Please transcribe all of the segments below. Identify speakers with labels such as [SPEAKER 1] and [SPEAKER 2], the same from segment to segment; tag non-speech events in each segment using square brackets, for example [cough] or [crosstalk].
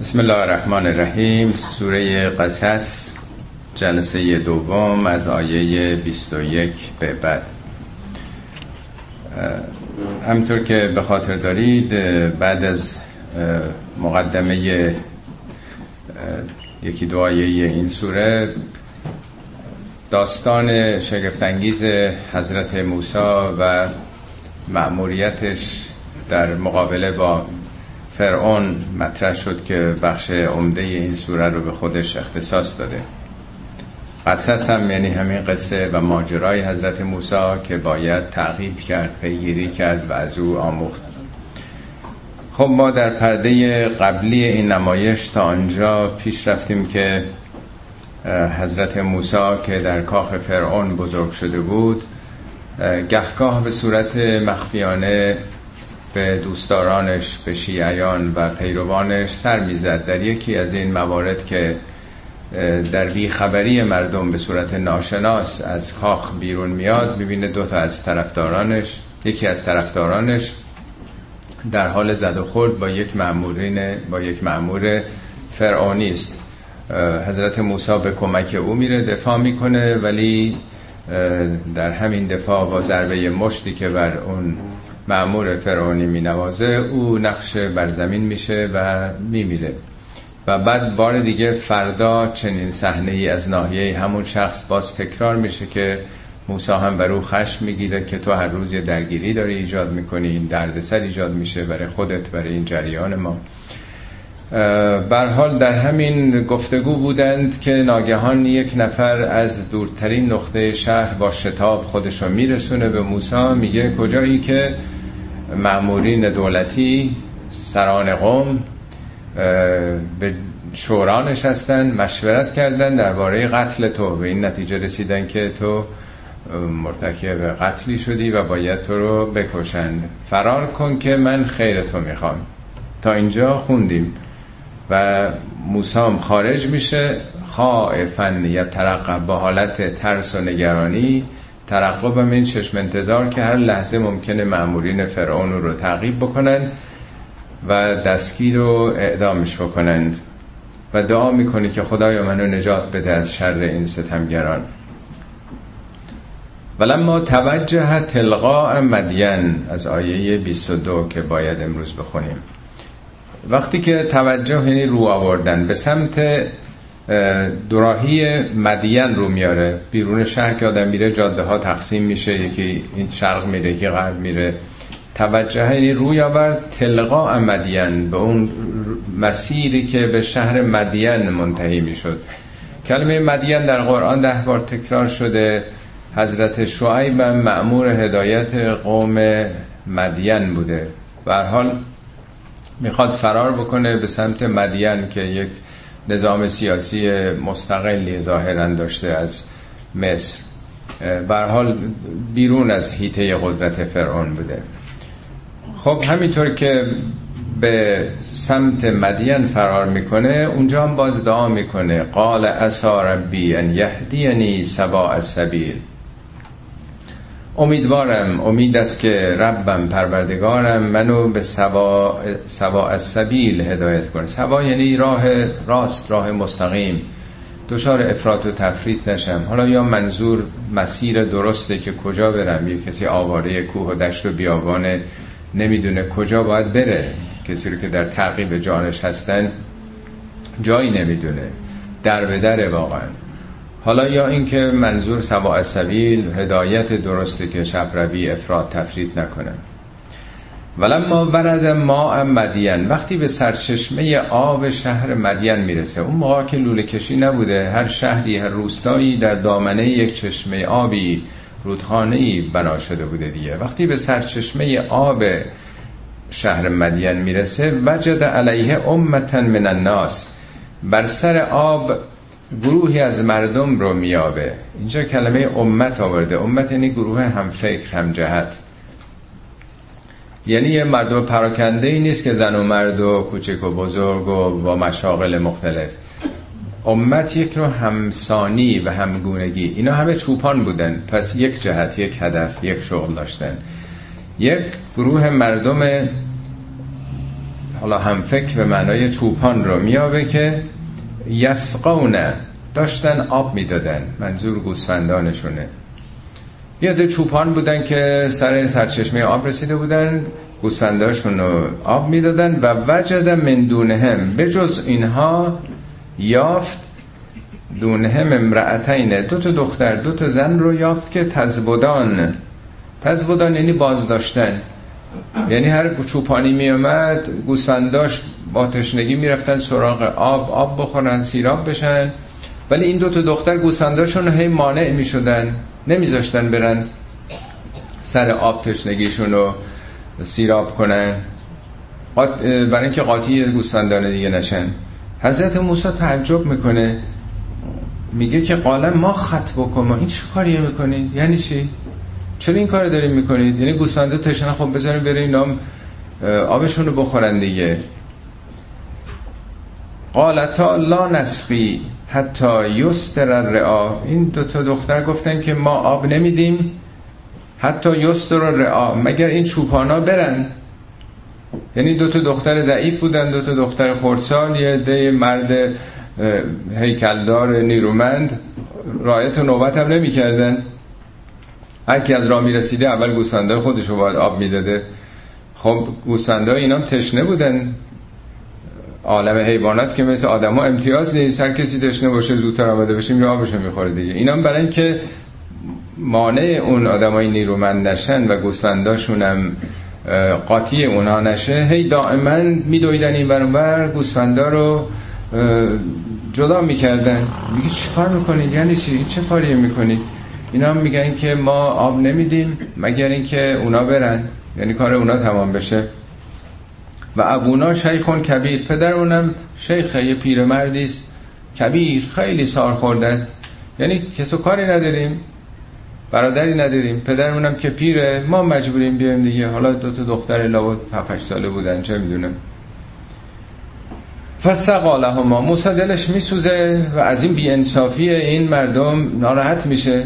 [SPEAKER 1] بسم الله الرحمن الرحیم سوره قصص جلسه دوم از آیه 21 به بعد همطور که به خاطر دارید بعد از مقدمه یکی دو آیه این سوره داستان شگفتانگیز حضرت موسی و مأموریتش در مقابله با فرعون مطرح شد که بخش عمده این سوره رو به خودش اختصاص داده. قصص هم یعنی همین قصه و ماجرای حضرت موسی که باید تعقیب کرد پیگیری کرد و از او آموخت. خب ما در پرده قبلی این نمایش تا آنجا پیش رفتیم که حضرت موسی که در کاخ فرعون بزرگ شده بود گهگاه به صورت مخفیانه به دوستدارانش به شیعیان و پیروانش سر می‌زد. در یکی از این موارد که در خبری مردم به صورت ناشناس از کاخ بیرون میاد می‌بینه دو تا از طرفدارانش یکی از طرفدارانش در حال زد و خورد با یک مأمورین با یک مأمور فرعونی است. حضرت موسی به کمک او میره دفاع می‌کنه ولی در همین دفاع با ضربه مشتی که بر اون معمور فرعونی می نوازه او نقش بر زمین میشه و میمیره. و بعد بار دیگه فردا چنین صحنه ای از ناحیه همون شخص باز تکرار میشه که موسی هم بر او خشم می‌گیره که تو هر روز یه درگیری داری ایجاد می‌کنی این دردسر ایجاد میشه برای خودت برای این جریان ما. بر حال در همین گفتگو بودند که ناگهان یک نفر از دورترین نقطه شهر با شتاب خودشو میرسونه به موسی میگه کجایی که معمورین دولتی سران قوم به شورا نشستن مشورت کردن درباره قتل تو. به این نتیجه رسیدن که تو مرتکب قتلی شدی و باید تو رو بکشن. فرار کن که من خیر تو می‌خوام. تا اینجا خوندیم. و موسام خارج میشه. خائفن یا ترقب با حالت ترس و نگرانی. ترقب هم این چشم انتظار که هر لحظه ممکنه معمورین فرعون رو تعقیب بکنن و دستگیر رو اعدامش بکنند و دعا می‌کنه که خدایا منو نجات بده از شر این ستمگران. ولما توجه تلقاء مدین از آیه 22 که باید امروز بخونیم. وقتی که توجه یعنی رو آوردن به سمت دوراهی مدین رو میاره. بیرون شهر که آدم میره جاده ها تقسیم میشه. یکی این شرق میره یکی غرب میره. توجه یعنی روی آورد تلقا مدین. به اون مسیری که به شهر مدین منتهی می‌شد. کلمه مدین در قرآن ده بار تکرار شده. حضرت شعیب معمور هدایت قوم مدین بوده. به حال می‌خواد فرار بکنه به سمت مدین که یک نظام سیاسی مستقلی ظاهرا داشته از مصر. بر حال بیرون از هیته قدرت فرعون بوده. خب همینطور که به سمت مدین فرار می‌کنه اونجا هم باز دعا می‌کنه. قال اسا ربی ان یهدینی سبا السبیل امیدوارم امید است که ربم پروردگارم منو به سوا, سوا از سبیل هدایت کنه. سوا یعنی راه راست راه مستقیم. دچار افراط و تفرید نشم. حالا یا منظور مسیر درسته که کجا برم؟ یه کسی آواره کوه و دشت و بیابانه نمی‌دونه کجا باید بره. کسی رو که در تعقیب جانش هستن جایی نمی‌دونه. در به در واقعا. حالا یا اینکه منظور سوا سبیل هدایت درسته که شب روی افراد تفرید نکنه ولما ورد ما مدین وقتی به سرچشمه آب شهر مدین می‌رسه. اون موقع که لوله کشی نبوده هر شهری هر روستایی در دامنه یک چشمه آبی رودخانه بنا شده بوده دیگه. وقتی به سرچشمه آب شهر مدین می‌رسه وجد علیه امتن من الناس. بر سر آب گروهی از مردم رو میابه. اینجا کلمه امت آورده. امت یعنی گروه هم فکر هم جهت یعنی یه مردم پراکنده ای نیست که زن و مرد و کوچک و بزرگ و با مشاغل مختلف. امت یک نوع همسانی و همگونگی. اینا همه چوپان بودن. پس یک جهت یک هدف یک شغل داشتن. یک گروه مردم حالا هم فکر به معنای چوپان رو میابه که یسقونه داشتن آب می‌دادن. منظور گوسفندانشونه. یاد چوپان بودن که سر سرچشمه آب رسیده بودن. گوسفنداشون رو آب می‌دادن و وجد من دونهم. به جز اینها یافت دونهم امرأتین. دو تا دختر دو تا زن رو یافت که تزبدان. تزبدان یعنی باز داشتن یعنی هر چوپانی می اومد گوسفنداش با تشنگی می‌رفتن سراغ آب آب بخورن سیراب بشن. ولی این دو تا دختر گوسفنداشون هی مانع می شدن نمیذاشتن برن سر آب تشنگیشون رو سیراب کنن. برای اینکه قاطی گوسفندان دیگه نشن. حضرت موسی تعجب می‌کنه. میگه که قالم ما خط بکن ما این چه کاریه می‌کنید یعنی چی؟ چرا این کار داریم می‌کنید؟ یعنی گوسفنده تشنه خب بذاریم بره نام آبشون رو بخورن دیگه. قالتا لا نسقی حتی یستر الرعا. این دو تا دختر گفتن که ما آب نمیدیم حتی یستر الرعا. مگر این چوپانا برند یعنی دو تا دختر ضعیف بودن دو تا دختر خردسال یه ده مرد هیکلدار نیرومند. رایت و نوبت هم نمی کردن هر کی از راه می رسیده اول گوسفنده خودش رو باید آب می‌داده. خب گوسفنده اینا تشنه بودن. عالم حیوانات که مثل آدم ها امتیاز نیست. هر کسی تشنه باشه زودتر آمده بشه می آبشو می‌خوره دیگه. اینا برای اینکه مانع اون آدمای نیرومند نشن و گوسفنداشون هم قاطی اونها نشه هی دائما میدویدن این برانور گوسفندا رو جدا می‌کردن. میگه چی کار می‌کنید؟ یعنی چی؟ چه کاری می‌کنید؟ اینا هم میگن که ما آب نمیدیم مگر اینکه اونا برن. یعنی کار اونا تمام بشه. و ابونا شیخون کبیر پدرمونم شیخه یه پیرمردی است. کبیر خیلی سار خورده یعنی کسو کاری نداریم برادری نداریم. پدرمونم که پیره ما مجبوریم بیایم دیگه. حالا دو تا دختر لابد 7 ساله بودن چه می‌دونم. فسقالهما موسی دلش میسوزه و از این بیانصافی این مردم ناراحت میشه.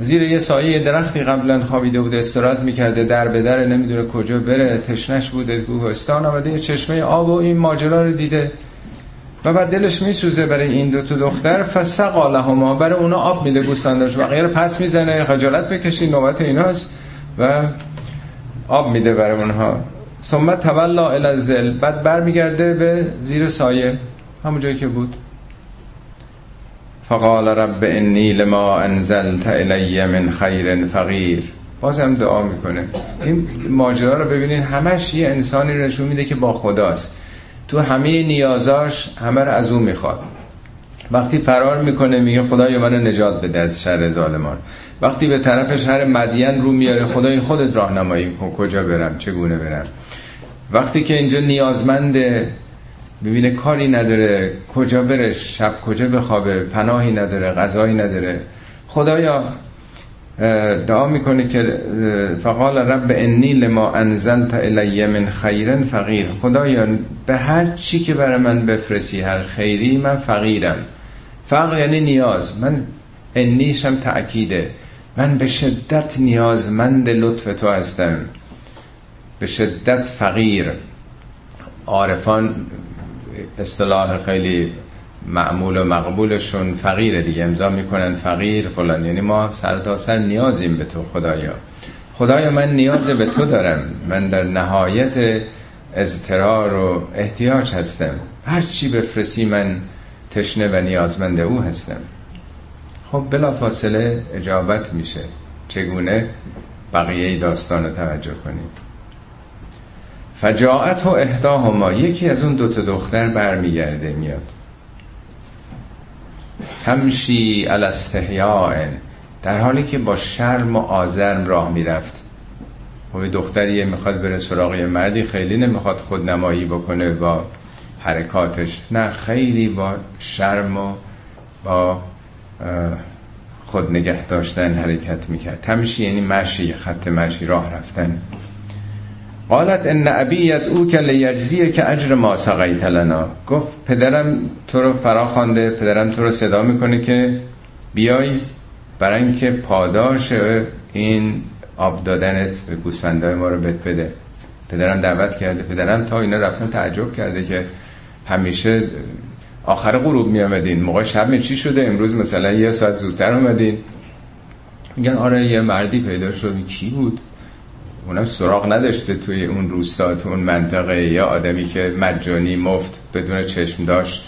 [SPEAKER 1] زیر یه سایه درختی قبلا خوابیده بوده استراحت می‌کرده در به در نمی‌دونه کجا بره تشنش بوده کوهستان آمده یه چشمه آب و این ماجرا رو دیده. و بعد دلش میسوزه برای این دو تا دختر فسقالهما برای اونا آب میده گوسفنداش بقیه رو پس می‌زنه خجالت بکشی نوبت ایناست و آب میده برای اونها. ثم تولا الظل بعد برمیگرده به زیر سایه همون جایی که بود. فقال رب انی لما انزلت الی من خیر فقیر بازم دعا می‌کنه. این ماجرا رو ببینید همش یه انسانی نشون میده که با خداست. تو همه نیازاش همه رو از اون می‌خواد. وقتی فرار می‌کنه میگه خدای منو نجات بده از شر ظالمان. وقتی به طرف شهر مدین رو میاره خدای خودت راهنمایی کن کجا برم چگونه برم. وقتی که اینجا نیازمنده ببینه کاری نداره کجا بره شب کجا بخوابه پناهی نداره غذایی نداره. خدایا دعا می‌کنه که فقال رب انی لما انزلت الی من خیرن فقیر. خدایا به هر چی که برای من بفرسی هر خیری من فقیرم. فقر یعنی نیاز. من انیشم تأکیده. من به شدت نیازمند لطف تو هستم. به شدت فقیر. عارفان اصطلاح خیلی معمول و مقبولشون فقیر دیگه. امضا می‌کنن فقیر فلان. یعنی ما سر تا سر نیازیم به تو خدایا. خدایا من نیاز به تو دارم. من در نهایت اضطرار و احتیاج هستم. هر چی بفرسی من تشنه و نیازمند او هستم. خب بلا فاصله اجابت میشه. چگونه؟ بقیه داستان رو توجه کنیم. فجاعت و اهداهما یکی از اون دوتا دختر برمیگرده میاد. تمشی الاستحیاء در حالی که با شرم و آزرم راه می‌رفت. خب دختریه می‌خواد بره سراغ مردی خیلی نمی‌خواد خود نمایی بکنه با حرکاتش. نه خیلی با شرم و با خود نگه داشتن حرکت می‌کرد. تمشی یعنی مشی خط مشی راه رفتن. قالت ان او که لیجزیه که اجر ما سقیت لنا. گفت پدرم تو رو فرا خوانده پدرم تو رو صدا می‌کنه که بیای برای اینکه پاداش این آب دادنت به گوسفندای ما رو بد بده. پدرم دعوت کرده. پدرم تا اینا رفتن تعجب کرده که همیشه آخر غروب می آمدین موقع شب چی شده؟ امروز مثلا یه ساعت زودتر آمدین میگن آره یه مردی پیدا شد. کی بود؟ اونم سراغ نداشته توی اون روستا تو اون منطقه. یا آدمی که مجانی مفت بدون چشم داشت.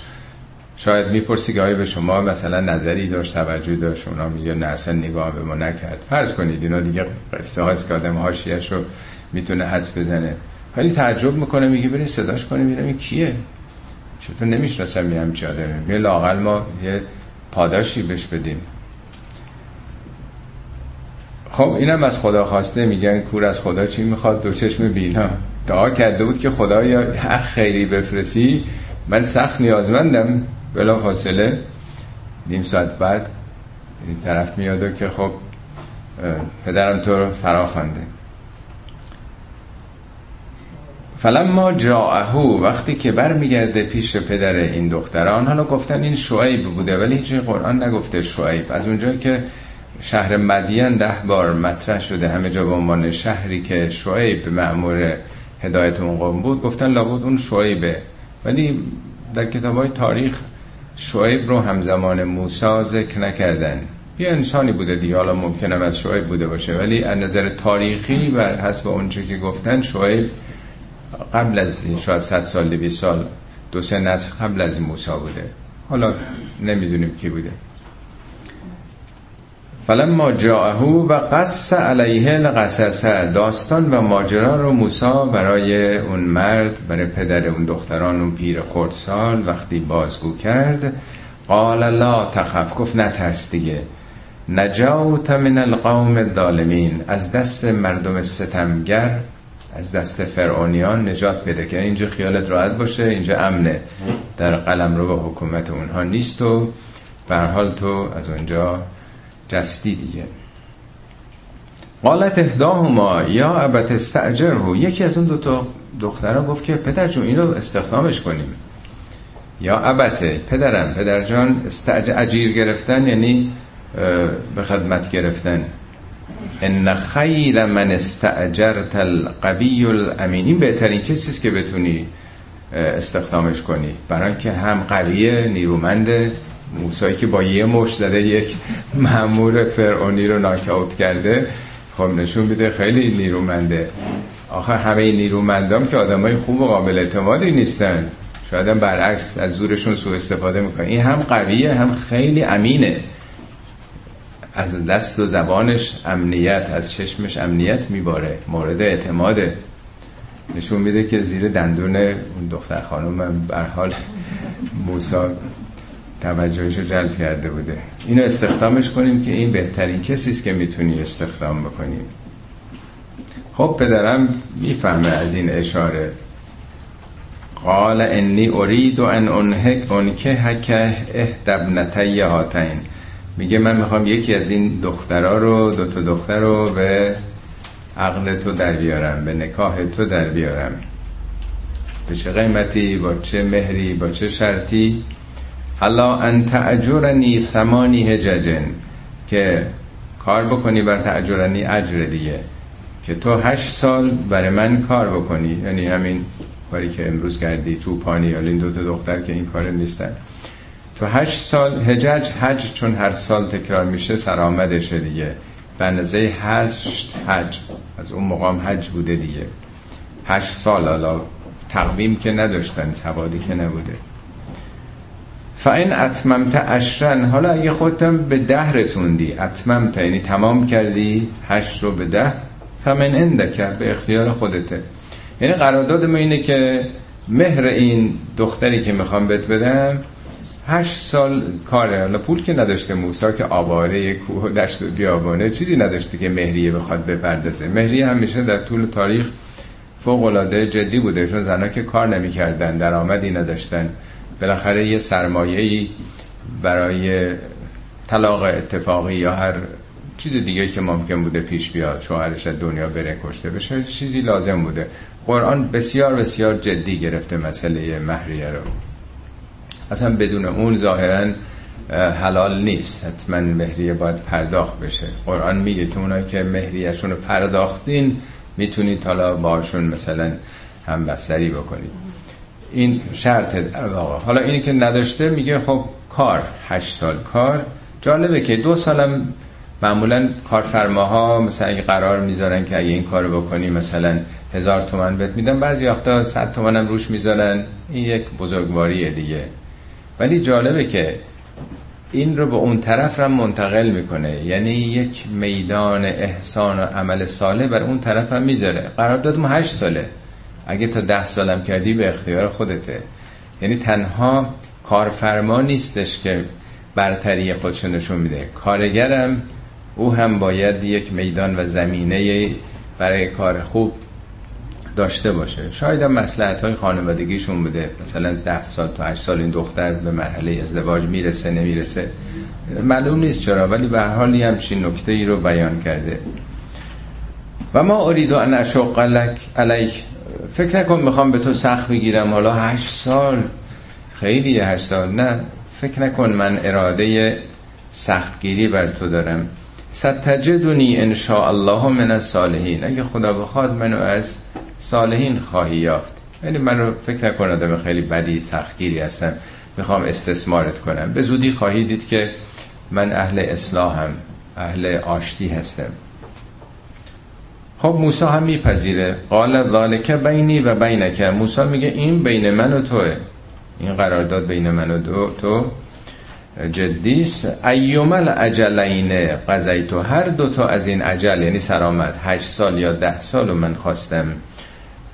[SPEAKER 1] شاید می‌پرسی که به شما مثلا نظری داشت توجه داشت اونا میگه نه اصلا نگاه به ما نکرد. فرض کنید اینا دیگه قصه هاست که آدم هاشیش رو می‌تونه حس بزنه. ولی تعجب می‌کنه میگه برین صداش کنه میرم این کیه. چطور نمی‌شناسم یه همچی آدمه. یه لاغل ما یه پاداشی بهش بدیم. خب اینم از خدا خواسته. میگن کور از خدا چی می‌خواد؟ دو چشم بینا دعا کرده بود که خدا یا هر خیری بفرستی من سخت نیازمندم. بلا فاصله. نیم ساعت بعد این طرف میاد که خب پدرم تو رو فرا خانده فلما جاءهو وقتی که برمیگرده پیش پدر این دختران حالا گفتن این شعیب بوده ولی هیچ قرآن نگفته شعیب. از اونجا که شهر مدین ده بار مطرح شده. همه جا به عنوان شهری که شعیب معمور هدایت اون قوم بود گفتن لابد اون شعیبه. ولی در کتاب های تاریخ شعیب رو همزمان موسا ذکر نکردن. یه انسانی بوده دیگه حالا ممکنه از شعیب بوده باشه. ولی از نظر تاریخی بر حسب اونچه که گفتن شعیب قبل از شاید 100 سال 200 سال دو سه نسل قبل از موسا بوده. حالا نمی‌دونیم کی بوده. فلما جاءه و قص علیه القصص داستان و ماجرا رو موسا برای اون مرد برای پدر اون دختران اون پیر خردسال وقتی بازگو کرد قال لا تخف گفت نترس دیگه. نجاوت من القوم الظالمین. از دست مردم ستمگر از دست فرعونیان نجات بده که اینجا خیالت راحت باشه اینجا امنه. در قلم رو به حکومت اونها نیست و حال تو از اونجا جستی دیگه. قالت اهداهما یا ابت استعجره یکی از اون دو تا دخترها گفت که پدر جون اینو استخدامش کنیم. یا ابته پدرم پدر جان اجیر گرفتن یعنی به خدمت گرفتن. ان خیر من استعجرت القوی الامین. این بهترین کسی است که بتونی استخدامش کنی. برای که هم قویه نیرومنده. موسایی که با یه مش زده یک مامور فرعونی رو ناکاوت کرده خب نشون میده خیلی نیرومنده. آخه همه نیرومندام که آدمای خوب و قابل اعتمادی نیستن. شاید هم برعکس از زورشون سوء استفاده می‌کنه این هم قویه هم خیلی امینه. از دست و زبانش امنیت از چشمش امنیت میباره. مورد اعتماده. نشون میده که زیر دندون اون دختر خانم بر حال موسا توجهش رو جلب کرده بوده. اینو استخدامش کنیم که این بهترین کسی است که می‌تونی استخدام بکنیم خب پدرم می‌فهمه از این اشاره. قال انی ارید ان انهک انکه حکه اهدبنتی هاتین. میگه من می‌خوام یکی از این دخترها رو دو تا دختر رو به عقل تو در بیارم به نکاح تو در بیارم. به چه قیمتی با چه مهری با چه شرطی؟ حالا انت اجرنی ثمانی هججن که کار بکنی بر تعجرنی اجر دیگه که تو هشت سال برای من کار بکنی یعنی همین کاری که امروز کردی چوپانی یا این دو تا دختر که این کار نیستن تو هشت سال هجج حج چون هر سال تکرار میشه سرآمدشه دیگه به اندازه هشت حج از اون مقام حج بوده دیگه هشت سال حالا تقویم که نداشتن سوادی که نبوده فاین اتممت اشرن حالا اگه خودتم به ده رسوندی. اتممت یعنی تمام کردی هشت رو به ده. فمن اندکر به اختیار خودته. یعنی قرارداد ما اینه که مهر این دختری که می‌خوام بهت بدم هشت سال کاره. حالا پول که نداشته موسا که آواره کوه دشت و بیابانه چیزی نداشته که مهریه بخواد بپردازه. مهریه همیشه در طول تاریخ فوق العاده جدی بوده چون زنها که کار نمی‌کردن درآمدی نداشتن. بالاخره یه سرمایه‌ای برای طلاق اتفاقی یا هر چیز دیگه که ممکن بوده پیش بیاد شوهرش از دنیا بره کشته بشه چیزی لازم بوده. قرآن بسیار بسیار جدی گرفته مسئله مهریه رو. اصلا بدون اون ظاهرا حلال نیست. حتما مهریه باید پرداخت بشه. قرآن میگه که اونایی که مهریهشون رو پرداختین می‌تونید حالا باشون مثلا هم بستری بکنید. این شرط در واقع. حالا اینی که نداشته میگه خب کار هشت سال کار. جالبه که دو سالم معمولا کارفرماها مثلا اگه قرار می‌ذارن که اگه این کارو بکنی مثلا هزار تومن بهت میدن بعضی وقتا صد تومن هم روش می‌ذارن. این یک بزرگواریه دیگه. ولی جالبه که این رو به اون طرف هم منتقل می‌کنه. یعنی یک میدان احسان و عمل صالح بر اون طرف هم می‌ذاره. قرارداد ما هشت ساله. اگه تا ده سالم کردی به اختیار خودته. یعنی تنها کارفرما نیستش که برتری خودشو نشون میده. کارگرم او هم باید یک میدان و زمینه برای کار خوب داشته باشه. شاید هم مسلحت های خانوادگیشون بوده. مثلا ده سال تا هشت سال این دختر به مرحله ازدواج می‌رسه نمی‌رسه. معلوم نیست چرا ولی به هر حال همچین نکته ای رو بیان کرده. و ما اريد ان اشق علیک فکر نکن می‌خوام به تو سخت بگیرم حالا هشت سال. خیلی هشت سال. نه فکر نکن من اراده سختگیری بر تو دارم. ستجدونی ان الله من الصالحین. اگه خدا بخواد منو از صالحین خواهی یافت. یعنی من رو فکر نکن آدم خیلی بدی سختگیری هستم. می‌خوام استثمارت کنم. به زودی خواهی دید که من اهل اصلاحم اهل آشتی هستم. خب موسی هم میپذیره. قال ذالک بینی و بینک. موسی میگه این بین من و توه. این قرارداد بین من و دو تو جدیس ایوم الاجلین قضیتو. هر دوتا از این عجل یعنی سرامت هشت سال یا ده سال و من خواستم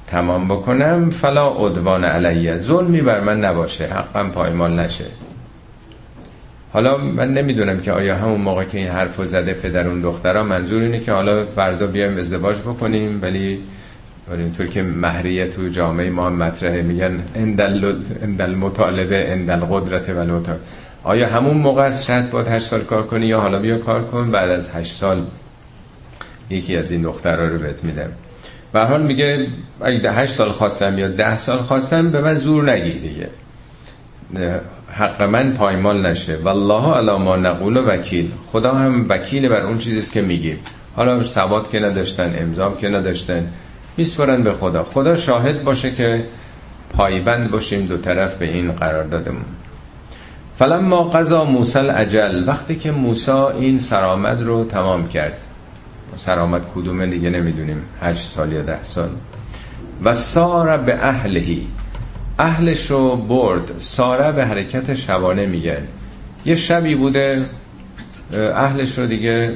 [SPEAKER 1] تمام بکنم فلا عدوان علیه. ظلمی بر من نباشه حقم پایمال نشه. حالا من نمی‌دونم که آیا همون موقع که این حرفو زده پدر اون دخترها منظور اینه که حالا فردا بیایم ازدواج بکنیم ولی اینطور که مهریه تو جامعه ما مطرحه میگن اندل مطالبه اندل قدرت و آیا همون موقع است شاید باید هشت سال کار کنی یا حالا بیا کار کن بعد از هشت سال یکی از این دخترها رو بهت میدم به حال میگه اگه ده سال خواستم یا ده سال خواستم به من زور نگی دیگه. حق من پایمال نشه. والله علی ما نقول و وکیل. خدا هم وکیل بر اون چیزیست که میگیم حالا سواد که نداشتن امضام که نداشتن میسپرن به خدا. خدا شاهد باشه که پایبند باشیم دو طرف به این قرار دادمون فلما قضا موسی اجل وقتی که موسی این سرامت رو تمام کرد. سرامت کدومه دیگه نمی‌دونیم. هشت سال یا ده سال. و ساره به اهلهی اهلش رو برد. ساره به حرکت شبانه میگن یه شبی بوده اهلش رو دیگه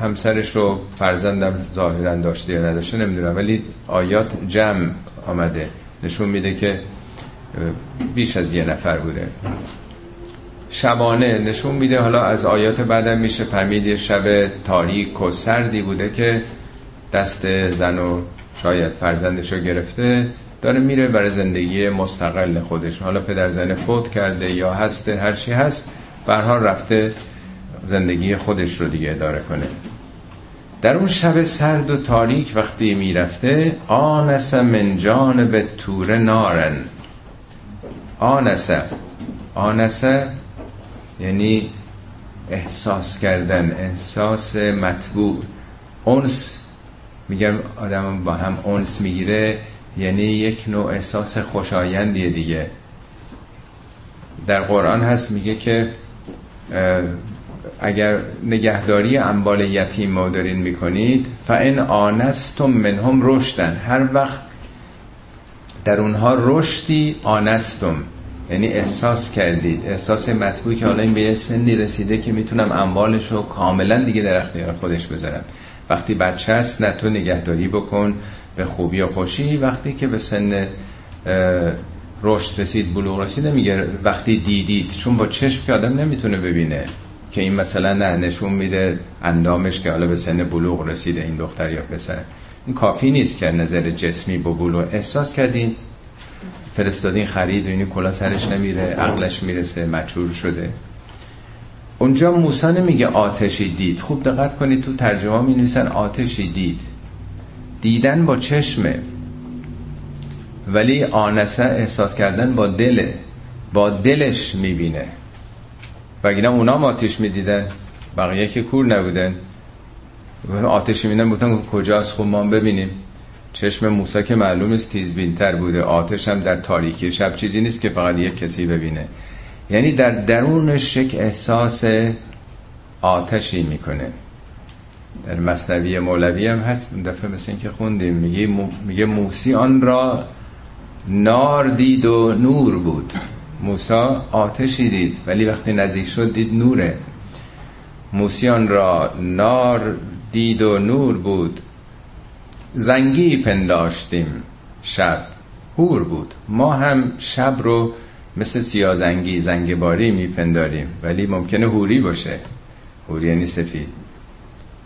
[SPEAKER 1] همسرش رو فرزندم ظاهرا داشته یا نداشته نمی‌دونم ولی آیات جمع آمده. نشون میده که بیش از یه نفر بوده. شبانه نشون میده حالا از آیات بعدم میشه فهمید شب تاریک و سردی بوده که دست زن و شاید فرزندش رو گرفته. داره میره برای زندگی مستقل خودش. حالا پدر زن فوت کرده یا هسته هر چی هست برها رفته زندگی خودش رو دیگه اداره کنه. در اون شب سرد و تاریک وقتی می‌رفته آنس من جانب تور نارن. آنسه آنسه یعنی احساس کردن احساس مطبوع. اونس میگم آدم با هم اونس می‌گیره یعنی یک نوع احساس خوشایندیه دیگه. در قرآن هست میگه که اگر نگهداری انبال یتیم ما دارین می‌کنید فان آنستم منهم رشدن هر وقت در اونها رشدی آنستم. یعنی احساس کردید. احساس مطبوعی که حالا این به سنی رسیده که می‌تونم اموالش رو کاملا دیگه در اختیار خودش بذارم. وقتی بچه هست نه تو نگهداری بکن به خوبی و خوشی وقتی که به سن رشد رسید بلوغ رسید میگه وقتی دیدید. چون با چشم که آدم نمی‌تونه ببینه که این مثلا نه نشون میده اندامش که حالا به سن بلوغ رسیده این دختر یا پسر. این کافی نیست که نظر جسمی با بلوغ احساس کردین. فرستادین خرید و اینی کلا سرش نمیره عقلش می‌رسه مچور شده. اونجا موسی نمیگه آتشی دید. خوب دقت کنید تو ترجمه می نویسن آتشی دید. دیدن با چشمه ولی آنسه احساس کردن با دله با دلش می‌بینه. و اگه اونا آتش می‌دیدن بقیه که کور نبودن. آتش میدن بودن کجاست؟ خب ما ببینیم. چشم موسی که معلوم است تر بوده. آتش هم در تاریکی شب چیزی نیست که فقط یک کسی ببینه. یعنی در درونش یک احساس آتشی می‌کنه. در مصنوی مولوی هم هست. اون دفعه مثل این که خوندیم میگه, میگه موسی آن را نار دید و نور بود. موسی آتشی دید ولی وقتی نزدیک شد دید نوره. موسی آن را نار دید و نور بود. زنگی پنداشتیم شب هور بود. ما هم شب رو مثل سیازنگی زنگباری میپنداریم ولی ممکنه هوری باشه. هوری یعنی سفید.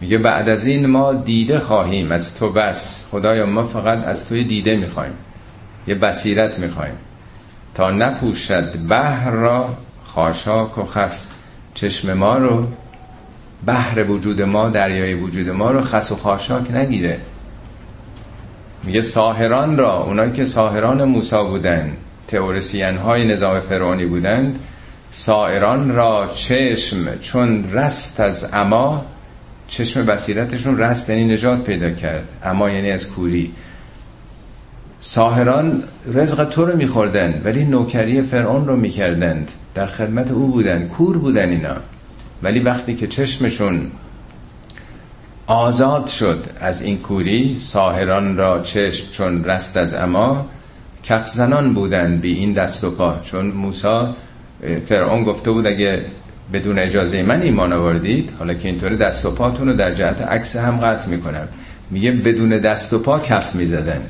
[SPEAKER 1] میگه بعد از این ما دیده خواهیم از تو بس. خدایا ما فقط از توی دیده می‌خوایم. یه بصیرت می‌خوایم. تا نپوشد بحر را خاشاک و خس. چشم ما رو بحر وجود ما دریای وجود ما رو خس و خاشاک نگیره. میگه ساهران را اونایی که ساهران موسا بودن تئوریسین های نظام فرعونی بودند سائران را چشم چون رست از اما چشم بصیرتشون رست یعنی نجات پیدا کرد. اما یعنی از کوری. ساهران رزق تو رو میخوردن ولی نوکری فرعون رو می‌کردند. در خدمت او بودن کور بودن اینا. ولی وقتی که چشمشون آزاد شد از این کوری ساهران را چشم چون رست از اما کف زنان بودند بی این دست و پا. چون موسا فرعون گفته بود اگه بدون اجازه من ایمان آوردید؟ حالا که اینطوری دست و پاتون رو در جهت عکس هم قطع می‌کنم. میگه بدون دست و پا کف می‌زدن.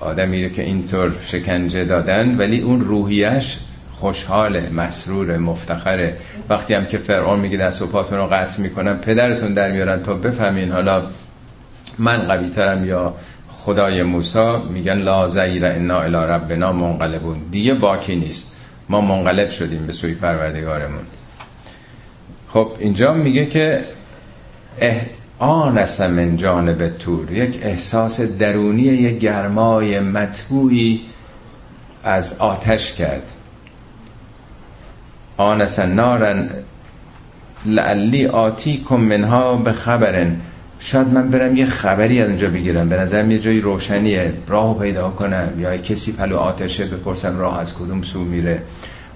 [SPEAKER 1] آدمی رو که اینطور شکنجه دادن ولی اون روحیش خوشحاله مسرور مفتخره. وقتی هم که فرعون میگه دست و پاتون رو قطع می‌کنم پدرتون در میارن تا بفهمین حالا من قوی ترم یا خدای موسی؟ میگن لا زیر انا الی ربنا منقلبون. دیگه باکی نیست. ما منقلب شدیم به سوی پروردگارمون. خب اینجا میگه که آنس من جانب تور یک احساس درونی یک گرمای مطبوعی از آتش کرد. آنس نارن لعلی آتی کن منها به خبرن. شاید من برم یه خبری از اونجا بگیرم. به نظرم یه جایی روشنیه. راه پیدا کنم. یا کسی پلو آتشه بپرسم راه از کدوم سو میره.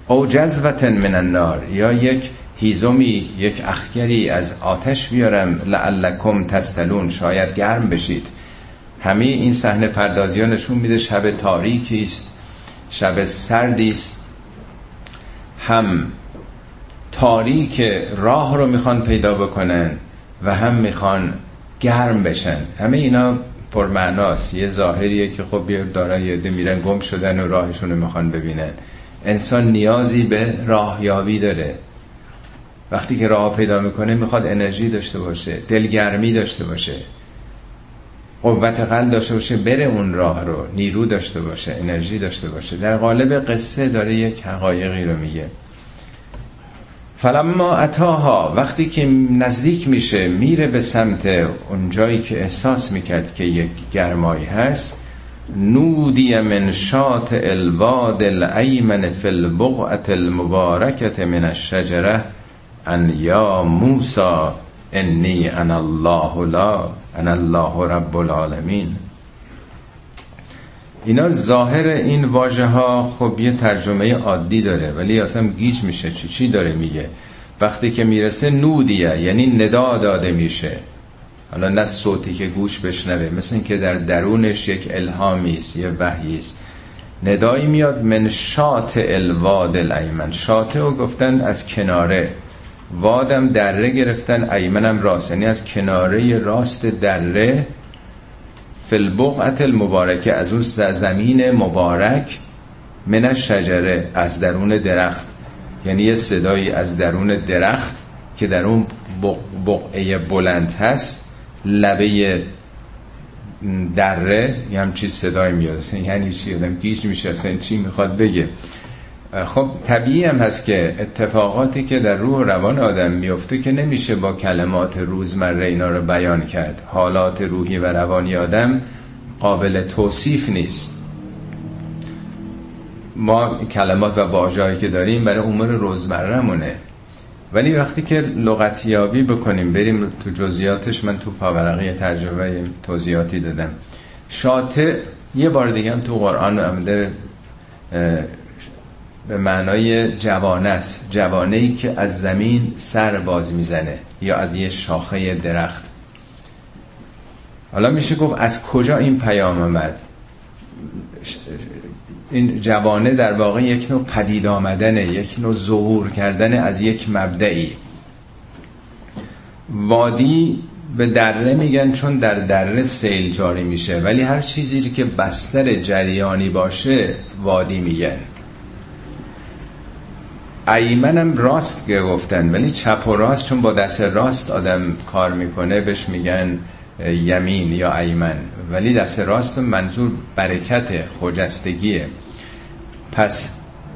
[SPEAKER 1] او جذوتن من النار. یا یک هیزومی یک اخگری از آتش بیارم. لعلکم تستلون. شاید گرم بشید. همه این صحنه پردازی ها نشون میده شب تاریکی است. شب سردی است. هم تاریک راه رو می‌خوان پیدا بکنن و هم می‌خوان گرم بشن. همه اینا پرمعناست. یه ظاهریه که خب بیا دارن یه میرن گم شدن و راهشون رو می‌خوان ببینن. انسان نیازی به راهیابی داره. وقتی که راه پیدا می‌کنه می‌خواد انرژی داشته باشه دلگرمی داشته باشه قوت قلب داشته باشه بره اون راه رو نیرو داشته باشه انرژی داشته باشه. در قالب قصه داره یک حقایقی رو میگه. فلما اتاها وقتی که نزدیک میشه میره به سمت اون جایی که احساس می‌کرد که یک گرمایی هست نودی من شات الواد الایمن فی البقعه المبارکه من الشجره ان یا موسا انی انا الله لا انا الله رب العالمین. اینا ظاهر این واژه ها خب یه ترجمه عادی داره ولی اصلا گیج میشه. چی چی داره میگه؟ وقتی که می‌رسه نودیه یعنی ندا داده میشه. حالا نه صوتی که گوش بشنوه مثل این که در درونش یک الهامی است یه وحی است. ندایی میاد من شات الواد الایمن. شاته و گفتن از کناره. وادم دره گرفتن ایمنم راست. یعنی از کناره راست دره فلبقعت المبارکه از اون زمین مبارک من شجره از درون درخت. یعنی یه صدایی از درون درخت که در اون بقعه بلند هست لبه دره یه همچی صدای میاد. یعنی چی؟ آدم گیج میشه اصلا چی می‌خواد بگه؟ خب طبیعی هم هست که اتفاقاتی که در روح روان آدم میفته که نمیشه با کلمات روزمره اینا رو بیان کرد. حالات روحی و روانی آدم قابل توصیف نیست. ما کلمات و واژه‌ای که داریم برای امور روزمرهمونه. ولی وقتی که لغتیابی بکنیم بریم تو جزئیاتش من تو پاورقی ترجمه توضیحاتی دادم. شاطع یه بار دیگه هم تو قرآن آمده به معنای جوانه است. جوانه ای که از زمین سر باز می‌زنه یا از یه شاخه درخت. حالا میشه گفت از کجا این پیام آمد؟ این جوانه در واقع یک نوع پدید آمدنه یک نوع ظهور کردن از یک مبدعی. وادی به دره میگن چون در دره سیل جاری میشه ولی هر چیزی که بستر جریانی باشه وادی میگن. ایمنم راست گفتن ولی چپ و راست چون با دست راست آدم کار می‌کنه بهش میگن یمین یا ایمن ولی دست راست منظور برکت خجستگیه. پس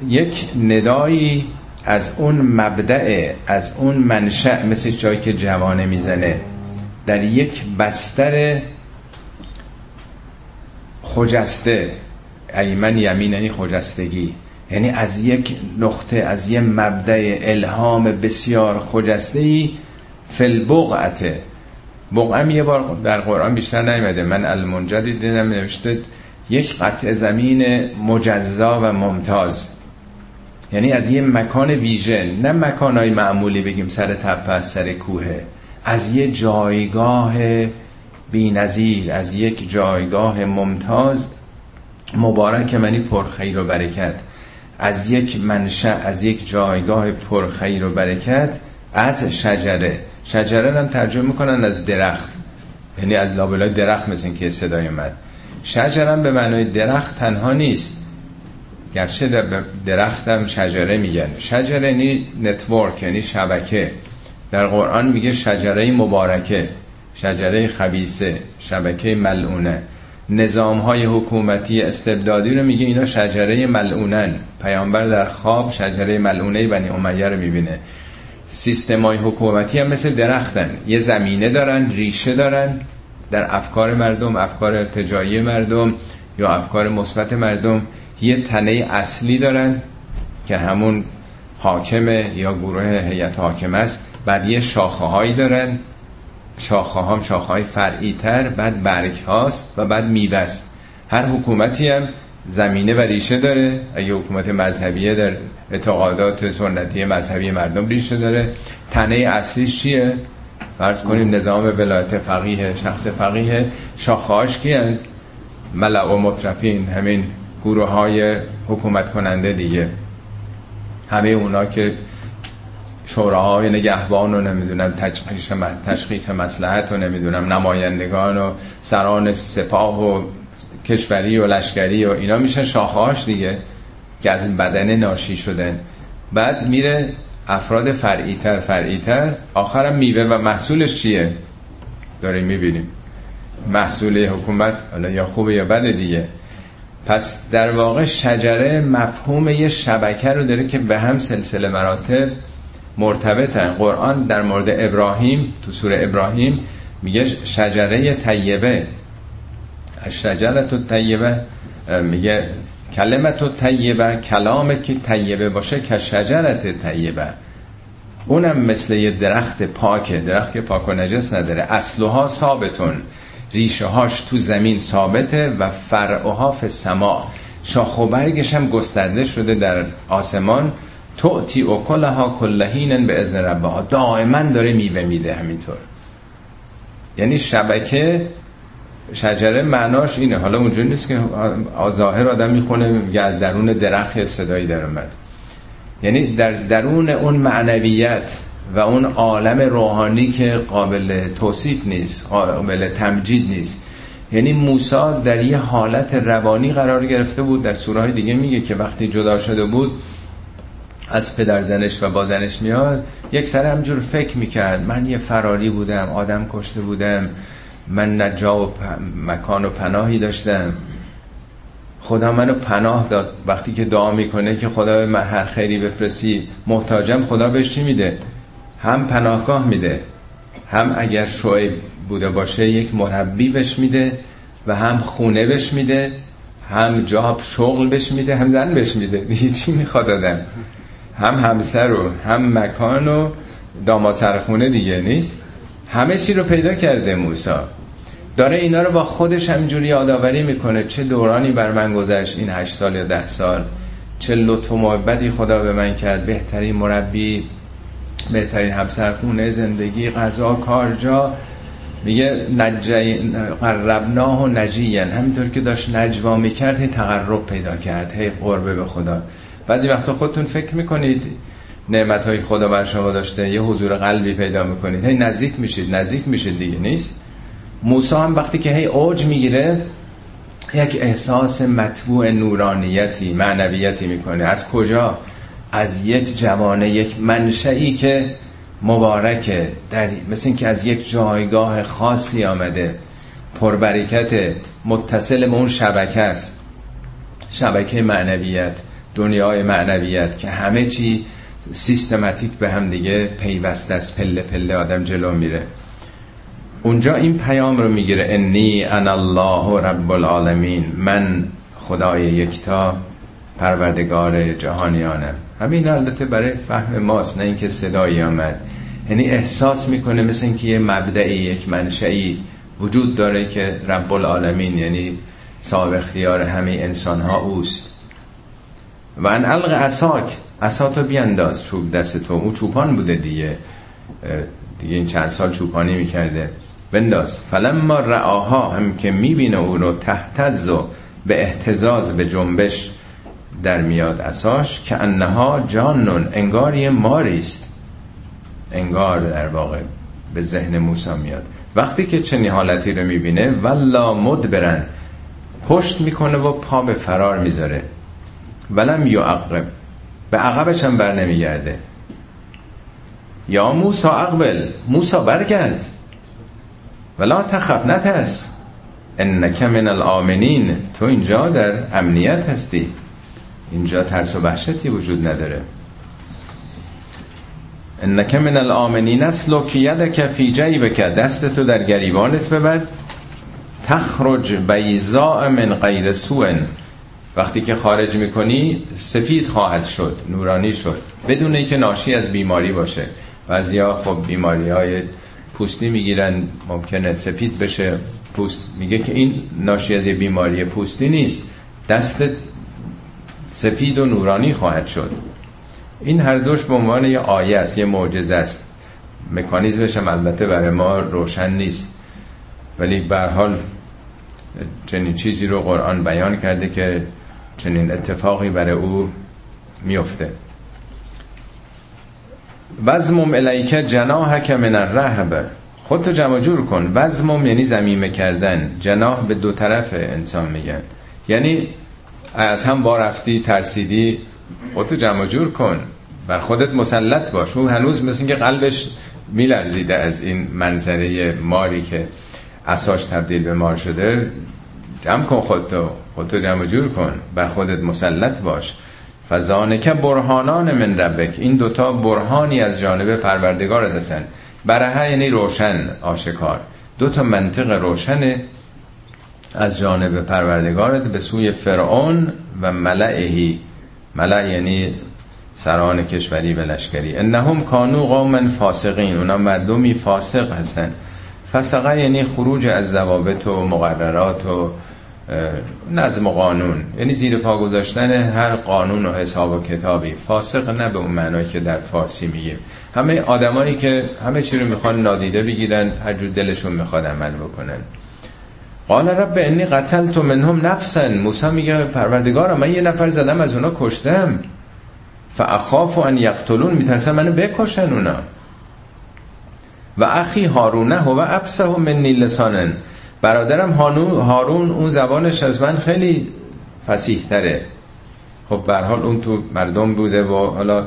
[SPEAKER 1] یک ندایی از اون مبدع از اون منشأ مثل جایی که جوانه می‌زنه در یک بستر خجسته. ایمن یمین یعنی خجستگی. یعنی از یک نقطه از یک مبدع الهام بسیار خجسته ای فل بقعته بقعم یه بار در قرآن بیشتر نیمده من المنجد دیدم نوشته یک قطع زمین مجزا و ممتاز. یعنی از یه مکان ویژن نه مکانهای معمولی بگیم سر تپه سر کوه. از یه جایگاه بینظیر از یک جایگاه ممتاز. مبارک یعنی پرخیر و برکت. از یک منشأ از یک جایگاه پرخیر و برکت از شجره. شجره هم ترجمه می‌کنن از درخت. یعنی از لابلای درخت مثل که صدای من. شجره به معنای درخت تنها نیست. گرچه در درخت هم شجره میگن. شجره یعنی network یعنی شبکه. در قرآن میگه شجره مبارکه شجره خبیسه شبکه ملعونه. نظام های حکومتی استبدادی رو میگه اینا شجره ملعونن. پیامبر در خواب شجره ملعونه بنی امیه رو می‌بینه. سیستم های حکومتی هم مثل درختن. یه زمینه دارن ریشه دارن در افکار مردم افکار ارتجایی مردم یا افکار مثبت مردم. یه تنه اصلی دارن که همون حاکمه یا گروه هیئت حاکم است. بعد یه شاخه هایی دارن. شاخه هم شاخه های فرعی تر بعد برگ هاست و بعد میبست هر حکومتی هم زمینه و ریشه داره. اگه حکومت مذهبیه در اعتقادات سنتی مذهبی مردم ریشه داره. تنه اصلیش چیه؟ فرض کنیم نظام ولایت فقیه شخص فقیه. شاخهاش کیه؟ ملع و مطرفین همین گروه های حکومت کننده دیگه. همه اونا که شوراهای نگهبان و نمی‌دونم تشخیص تشخیص مسلحت و نمی‌دونم نمایندگان و سران سپاه و کشوری و لشکری و اینا میشن شاخهاش دیگه که از این بدن ناشی شدن. بعد میره افراد فرعیتر فرعیتر. آخرم میوه و محصولش چیه؟ داریم می‌بینیم. محصول حکومت حالا یا خوبه یا بده دیگه. پس در واقع شجره مفهوم یه شبکه رو داره که به هم سلسله مراتب مرتبطن. قرآن در مورد ابراهیم تو سوره ابراهیم میگه شجره طیبه. شجرت طیبه میگه کلمت طیبه کلامت که طیبه باشه که شجرت طیبه. اونم مثل یه درخت پاکه. درخت که پاک و نجس نداره. اصلها ثابتون. ریشه هاش تو زمین ثابته و فرعها فی سما شاخ و برگش هم گسترده شده در آسمان. توتی و کلها کلهین به ازن ربها. دائما داره میوه میده همینطور. یعنی شبکه شجره معناش اینه. حالا اونجوری نیست که ظاهر آدم می‌خونه میگه درون درخت صدایی در اومد. یعنی در درون اون معنویت و اون عالم روحانی که قابل توصیف نیست قابل تمجید نیست. یعنی موسی در یه حالت روانی قرار گرفته بود. در سوره دیگه میگه که وقتی جدا شده بود از پدر زنش و با زنش میاد یک سر همجور فکر می‌کرد من یه فراری بودم آدم کشته بودم من نجا و مکان و پناهی داشتم. خدا منو پناه داد. وقتی که دعا می‌کنه که خدا به من هر خیری بفرستی محتاجم خدا بهش چی میده؟ هم پناهگاه میده. هم اگر شعیب بوده باشه یک مربی بهش میده و هم خونه بهش میده هم جاب شغل بهش میده هم زن بهش میده. دیگه [laughs] چی می‌خواد دادم هم همسر و هم مکان و داماد سرخونه دیگه نیست؟ همه چی رو پیدا کرده موسی داره اینا رو با خودش همجوری یادآوری می‌کنه. چه دورانی بر من گذشت این هشت سال یا ده سال. چه لطف و محبتی خدا به من کرد. بهترین مربی بهترین همسر خونه زندگی غذا کار جا میگه نجی قربناه و نجیین همینطور که داشت نجوا می‌کرد هی تقرب پیدا کرد. هی قربه به خدا. بعضی وقتا خودتون فکر می‌کنید نعمت های خدا بر شما داشته یه حضور قلبی پیدا می‌کنید. هی نزدیک میشید نزدیک میشید دیگه نیست؟ موسی هم وقتی که هی اوج می‌گیره یک احساس مطبوع نورانیتی معنویتی می‌کنه. از کجا؟ از یک جوانه یک منشئی که مبارکه در مثل اینکه از یک جایگاه خاصی آمده. پربرکت متصل به اون شبکه است. شبکه معنویت. دنیای معنویت که همه چی سیستماتیک به هم دیگه پیوسته است پله پله آدم جلو میره. اونجا این پیام رو می‌گیره انی ان الله رب العالمین من خدای یکتا پروردگار جهانیانم. همین البته برای فهم ماست نه اینکه صدایی آمد. یعنی احساس می‌کنه مثل اینکه یه مبدعی یک منشئی وجود داره که رب العالمین یعنی صاحب اختیار همه انسان ها اوست. و ان الق اساک اساتو بیانداز چوب دست تو. او چوپان بوده دیگه. دیگه این چند سال چوپانی می‌کرده. بنداز. فلما رعاها هم که می‌بینه او رو تحتز و به احتزاز به جنبش در میاد اساش که انها جانون انگار یه ماریست انگار در واقع به ذهن موسا میاد. وقتی که چنین حالتی رو می‌بینه ولا مدبرن. پشت می‌کنه و پا به فرار می‌ذاره. ولم یعقب. به عقبش هم بر نمیگرده. یا موسا اقبل موسا برگرد. ولا تخف نترس. انک من الامنین تو اینجا در امنیت هستی. اینجا ترس و وحشتی وجود نداره. انک من الامنین اسلک یدک فی جیبک دست تو در گریبانت ببر. تخرج بیزاء من غیر سوء. وقتی که خارج می‌کنی سفید خواهد شد نورانی شد. بدون اینکه ناشی از بیماری باشه. بعضیا خب بیماری های پوستی می‌گیرن ممکنه سفید بشه. پوست میگه که این ناشی از بیماری پوستی نیست. دستت سفید و نورانی خواهد شد. این هر دوش به عنوان یه آیه است یه معجزه است. مکانیزمش هم البته برای ما روشن نیست. ولی به حال چنین چیزی رو قرآن بیان کرده که چنین اتفاقی برای او میفته وزمم جناح که من الرهبه خودتو جمع جور کن. وزمم یعنی زمیمه کردن. جناح به دو طرف انسان میگن. یعنی از هم با رفتی ترسیدی خودتو جمع جور کن. بر خودت مسلط باش. او هنوز مثل که قلبش میلرزیده از این منظره ماری که اساش تبدیل به مار شده جمع کن خودتو. خودتو جمع جور کن بر خودت مسلط باش. فزانکه برهانان من ربک این دوتا برهانی از جانب پروردگارت هستن. برهه یعنی روشن آشکار. دوتا منطق روشن از جانب پروردگارت به سوی فرعون و ملعهی. ملع یعنی سران کشوری و لشکری. انهم کانو قوما فاسقین اونا مردمی فاسق هستن. فسقه یعنی خروج از ضوابط و مقررات و نظم و قانون. یعنی زیر پا گذاشتن هر قانون و حساب و کتابی. فاسق نه به اون معنی که در فارسی میگیم. همه آدمایی که همه چی رو می‌خوان نادیده بگیرن هر جور دلشون می‌خواد عمل بکنن. قال رب انی قتلت منهم نفسا. موسی میگه پروردگارم من یه نفر زدم از اونا کشتم. فاخاف ان یقتلون. میترسم منو بکشن اونا. و اخی هارونه هو ابسه منی لسانن برادرم هارون اون زبانش از من خیلی فسیح تره خب به حال اون تو مردم بوده و حالا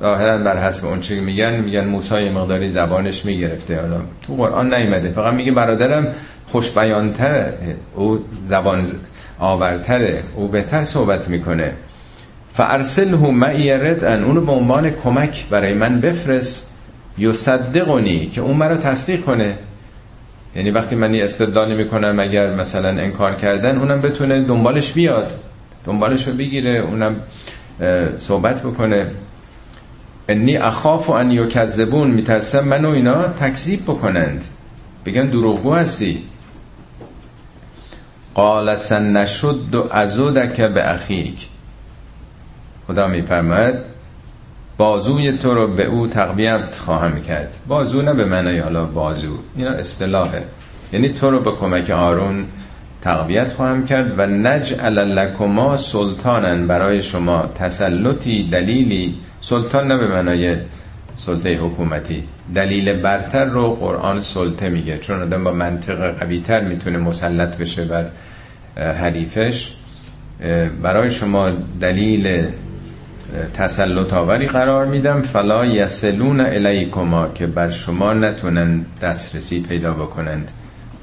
[SPEAKER 1] ظاهرا بر حسب اون چی میگن میگن موسی مقداری زبانش می‌گرفته. حالا تو قرآن نیومده. فقط میگه برادرم خوش بیانتره او زبان آورتره. او بهتر صحبت می‌کنه. فارسله معی ان اونو به عنوان کمک برای من بفرست. یصدقنی که اون مرا تصدیق کنه. یعنی وقتی من یه استدلالی می‌کنم اگر مثلا انکار کردن اونم بتونه دنبالش بیاد دنبالش رو بگیره اونم صحبت بکنه. انی اخاف و ان یکذبون میترسم منو اینا تکذیب بکنند. بگن دروغگو هستی. قال سن نشد و ازودک به اخیک. خدا میفرماید بازوی تو رو به او تقویت خواهم کرد. بازو نه به معنی حالا بازو اینا اصطلاحه. یعنی تو رو به کمک هارون تقویت خواهم کرد و نجعل لکما سلطانن برای شما تسلطی دلیلی. سلطان نه به معنای سلطه حکومتی. دلیل برتر رو قرآن سلطه میگه. چون آدم با منطق قویتر می‌تونه مسلط بشه بر حریفش. برای شما دلیل تسلط آوری قرار میدم. فلا یسلون الیکما که بر شما نتونن دسترسی پیدا بکنند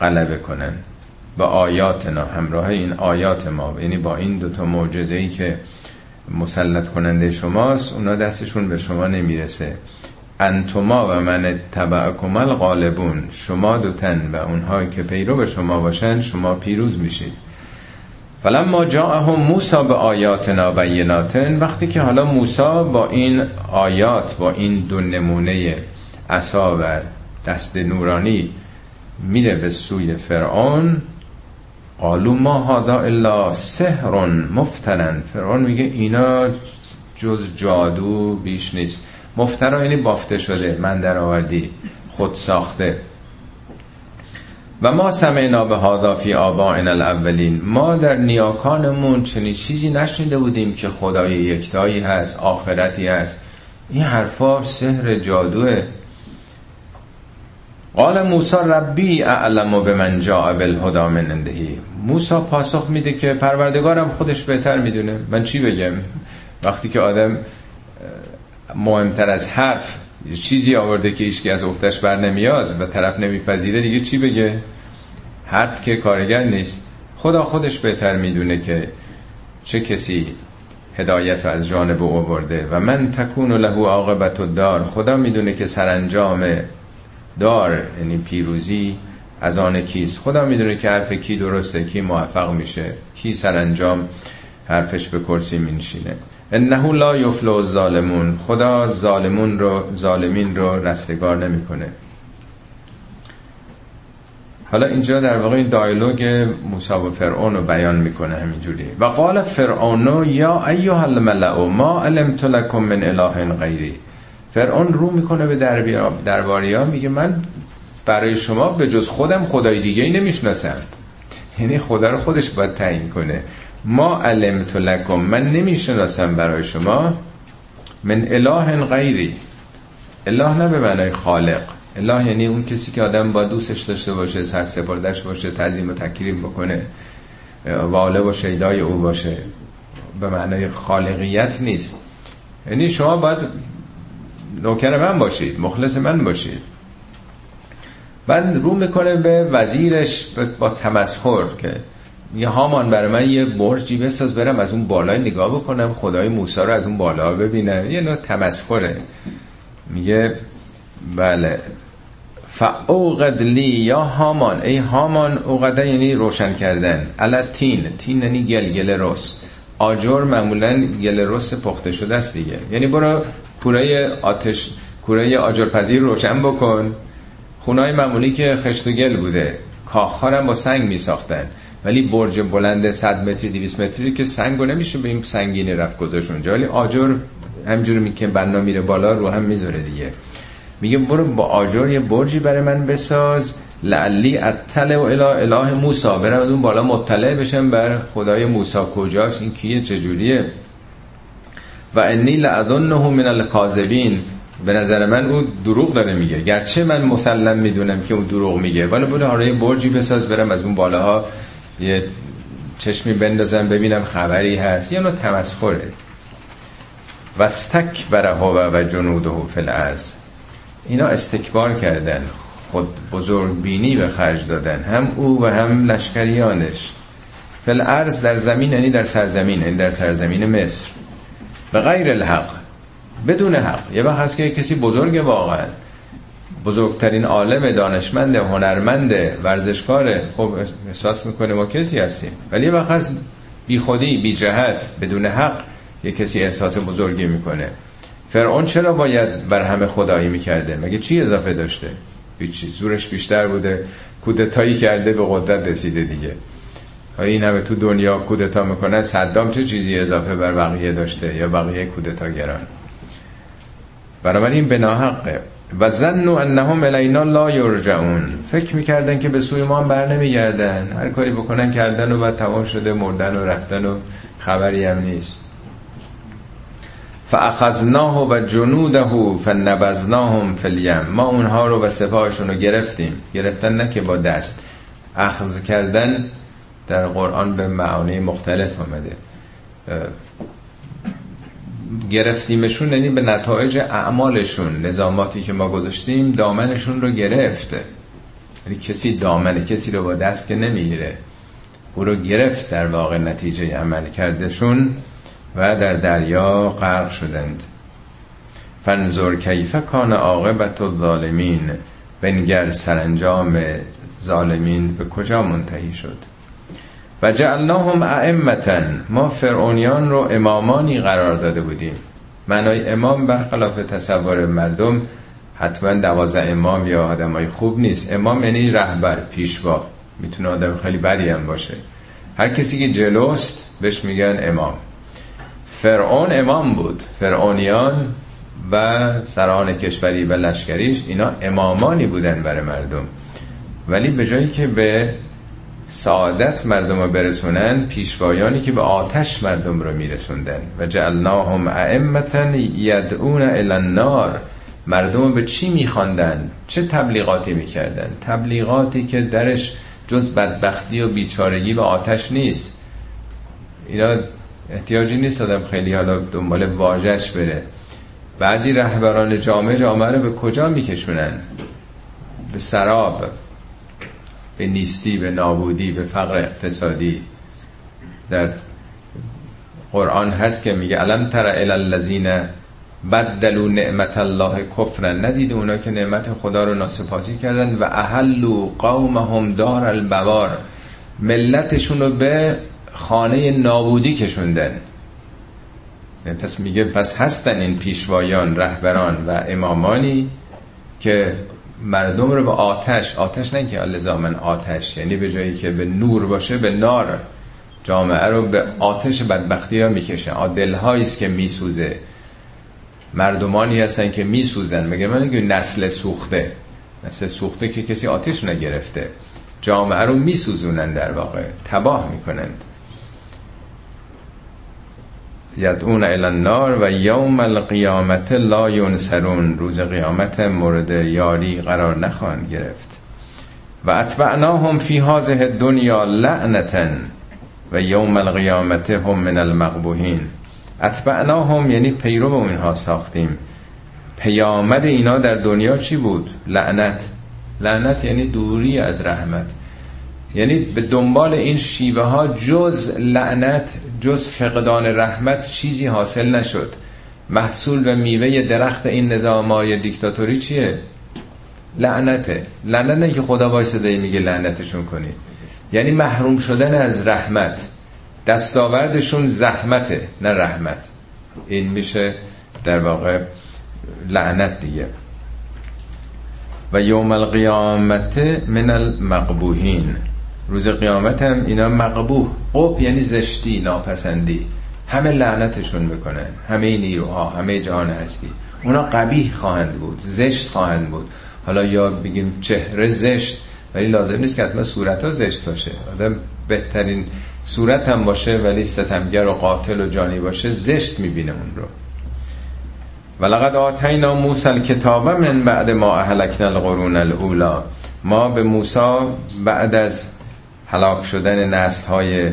[SPEAKER 1] غلبه کنند. با آیاتنا همراه این آیات ما. یعنی با این دوتا معجزه ای که مسلط کننده شماست اونا دستشون به شما نمی‌رسه. انتما و من تبعکم الغالبون. شما دوتن و اونهایی که پیرو به شما باشن شما پیروز میشید. فلما جاءهم موسا به آیاتنا بیناتن وقتی که حالا موسا با این آیات با این دو نمونه عصا و دست نورانی میره به سوی فرعون قالو ما هادا الا سحر مفترن. فرعون میگه اینا جز جادو بیش نیست. مفترا یعنی بافته شده من در آوردی خود ساخته. و ما سمعنا به هادا فی آبائنا الاولین. ما در نیاکانمون چنین چیزی نشنیده بودیم که خدای یکتایی هست آخرتی هست. این حرفا سحر جادوه. قال موسی ربی اعلم به من جاء بالهدى من اندهی موسی پاسخ میده که پروردگارم خودش بهتر می‌دونه. من چی بگم؟ وقتی که آدم مهمتر از حرف چیزی آورده که ایشکی از اختش بر نمیاد و طرف نمیپذیره دیگه چی بگه؟ حرف که کارگر نیست. خدا خودش بهتر می‌دونه که چه کسی هدایت از جانب او برده و من تکون له عاقبت دار خدا می‌دونه که سرانجام دار یعنی پیروزی از آن کیست. خدا می‌دونه که حرف کی درسته کی موفق میشه کی سرانجام حرفش به کرسی مینشینه. انه لا یفلو الظالمون. خدا ظالمون رو ظالمین رو رستگار نمی‌کنه. حالا اینجا در واقع این دایلوگ موسی و فرعون رو بیان می‌کنه همینجوری. و قال فرعون یا ایها الملأ ما علمت لكم من اله غیری. فرعون رو می‌کنه به درباری ها میگه من برای شما به جز خودم خدای دیگه ای نمی‌شناسم. یعنی خدا رو خودش باید تعیین کنه. ما علمت لکم من نمی‌شناسم برای شما. من اله غیری. اله نه به معنای خالق. اله یعنی اون کسی که آدم با دوستش داشته باشه سر سپردش باشه تعظیم و تکریم بکنه واله و شیدای او باشه. به معنای خالقیت نیست. یعنی شما باید نوکر من باشید مخلص من باشید. بعد رو می‌کنه به وزیرش با تمسخر که یه هامان برای من یه برجی بساز برم از اون بالا نگاه بکنم خدای موسی رو از اون بالا ببینم. یه نوع تمسخره. میگه بله. فاوقد لی یا هامان. ای هامان اوقده یعنی روشن کردن. الا تین. تین یعنی گل گل رس آجر معمولا گل رس پخته شده است دیگه. یعنی برو کوره آتش کوره آجرپذیر روشن بکن. خونای معمولی که خشت و گل بوده. کاخارم با سنگ می ساختن ولی برج بلند 100 متری 200 متری که سنگو نمیشه به این سنگینی رفت گذاشت اونجا. ولی آجر همجوری که بنا میره بالا رو هم می‌ذاره دیگه. میگه برو با آجر یه برجی برای من بساز. لعلی اطلع و اله اله موسی. برم اون بالا مطلع بشم بر خدای موسی. کجاست؟ این کیه؟ چجوریه؟ و انی لعظنه من الکاذبین. به نظر من او دروغ داره میگه. گرچه من مسلم می‌دونم که اون دروغ میگه. ولی برو آره برجی بساز. برم از اون بالاها یه چشمی بندازم ببینم خبری هست. یه نوع تمسخره. و استکبر هو و جنوده فی الارض. اینا استکبار کردن خود بزرگ بینی به خرج دادن هم او و هم لشکریانش. فل ارز در زمین یعنی در سرزمین یعنی در سرزمین مصر. به غیر الحق بدون حق. یه وقت هست که کسی بزرگ واقعا بزرگترین عالم دانشمند هنرمند ورزشکار خب احساس می‌کنه ما کسی هستیم. ولی یه وقت هست بی خودی بی جهت بدون حق یه کسی احساس بزرگی می‌کنه. فرعون چرا باید بر همه خدایی می‌کرده؟ مگه چی اضافه داشته؟ هیچی زورش بیشتر بوده. کودتایی کرده به قدرت رسیده دیگه. این همه تو دنیا کودتا می‌کنن؟ صدام چه چیزی اضافه بر بقیه داشته یا بقیه کودتاگران؟ این به ناحقه و زنو انهم الینا لا یرجعون. فکر می‌کردن که به سوی ما هم بر نمیگردن. هر کاری بکنن کردن و بعد تمام شده مردن و رفتن و خبری هم نیست. فاخذناه و جنوده فنبذناهم فی الیم. ما اونها رو و سپاهشون رو گرفتیم. گرفتن نه که با دست. اخذ کردن در قرآن به معانی مختلف آمده. گرفتیمشون یعنی به نتایج اعمالشون. نظاماتی که ما گذاشتیم دامنشون رو گرفته. یعنی کسی دامن کسی رو با دست که نمی‌گیره. او رو گرفت در واقع نتیجه عمل کردشون و در دریا غرق شدند. فنظر کیف کان عاقبت الظالمین بنگر سرانجام ظالمین به کجا منتهی شد. و جعلناهم ائمتا ما فرعونیان رو امامانی قرار داده بودیم. معنای امام برخلاف تصور مردم حتما دوازه امام یا آدمای خوب نیست. امام یعنی رهبر پیشوا. می‌تونه آدم خیلی بدی هم باشه. هر کسی که جلوست بهش میگن امام. فرعون امام بود. فرعونیان و سران کشوری و لشکریش اینا امامانی بودن برای مردم. ولی به جایی که به سعادت مردم رو برسونن پیشوایانی که به آتش مردم رو میرسوندن. و جعلناهم ائمتا یدعون الی النار. مردم رو به چی میخواندن؟ چه تبلیغاتی می‌کردن؟ تبلیغاتی که درش جز بدبختی و بیچارگی به آتش نیست. اینا احتیاجی نیست آدم خیلی حالا دنبال واژش بره. بعضی رهبران جامعه جامعه رو به کجا میکشونن؟ به سراب به نیستی به نابودی به فقر اقتصادی. در قرآن هست که میگه الم تر الذین بدلوا نعمت الله کفرن ندید اونا که نعمت خدا رو ناسپاسی کردن و اهلوا قومهم دار البوار. ملتشون رو به خانه نابودی کشوندن. پس میگه پس هستن این پیشوایان رهبران و امامانی که مردم رو به آتش آتش نه که لزامن آتش یعنی به جایی که به نور باشه به نار جامعه رو به آتش بدبختی ها می‌کشه. دلهایی است که میسوزه. مردمانی هستن که میسوزن. مگه من نسل سوخته؟ نسل سوخته که کسی آتش نگرفته. جامعه رو میسوزونن در واقع. تباه می‌کنند. یدعون الى النار و یوم القیامت لا ینصرون. روز قیامت مورد یاری قرار نخواهند گرفت. و اتبعناهم فی هذه دنیا لعنتا و یوم القیامت هم من المقبوهین اتبعناهم یعنی پیرو اینها ساختیم. پیامد اینا در دنیا چی بود؟ لعنت. لعنت یعنی دوری از رحمت. یعنی به دنبال این شیوه ها جز لعنت جز فقدان رحمت چیزی حاصل نشد. محصول و میوه درخت این نظام های دیکتاتوری چیه؟ لعنته. لعنت نه که خدا وایساده میگه لعنتشون کنی. یعنی محروم شدن از رحمت. دستاوردشون زحمته نه رحمت. این میشه در واقع لعنت دیگه. و یوم القیامت من المقبوهین روز قیامت هم اینا مقبوه قب یعنی زشتی ناپسندی. همه لعنتشون می‌کنن. همه نیروها همه جهان هستی. اونا قبیح خواهند بود زشت خواهند بود. حالا یا بگیم چهره زشت ولی لازم نیست که حتما صورت ها زشت باشه. آدم بهترین صورت هم باشه ولی ستمگر و قاتل و جانی باشه زشت می‌بینه اون رو. ولقد آتینا موسی الکتاب من بعد ما اهلکنا القرون الاولا ما به موسی بعد از هلاک شدن نسل های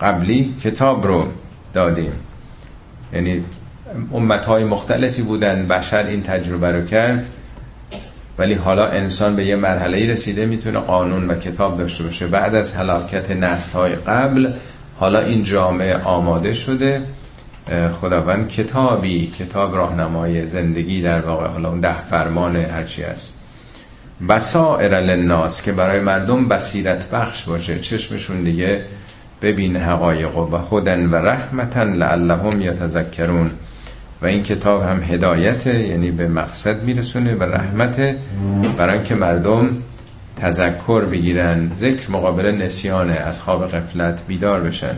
[SPEAKER 1] قبلی کتاب رو دادیم. یعنی امت های مختلفی بودن بشر این تجربه رو کرد ولی حالا انسان به یه مرحله رسیده می‌تونه قانون و کتاب داشته باشه. بعد از هلاکت نسل های قبل حالا این جامعه آماده شده. خداوند کتابی کتاب راهنمای زندگی در واقع حالا اون ده فرمان هرچی است بسائر للناس که برای مردم بصیرت بخش باشه. چشمشون دیگه ببین حقایق و خودن و رحمتا لعلهم یتذکرون. و این کتاب هم هدایت یعنی به مقصد میرسونه و رحمت برای که مردم تذکر بگیرن. ذکر مقابل نسیانه از خواب قفلت بیدار بشن.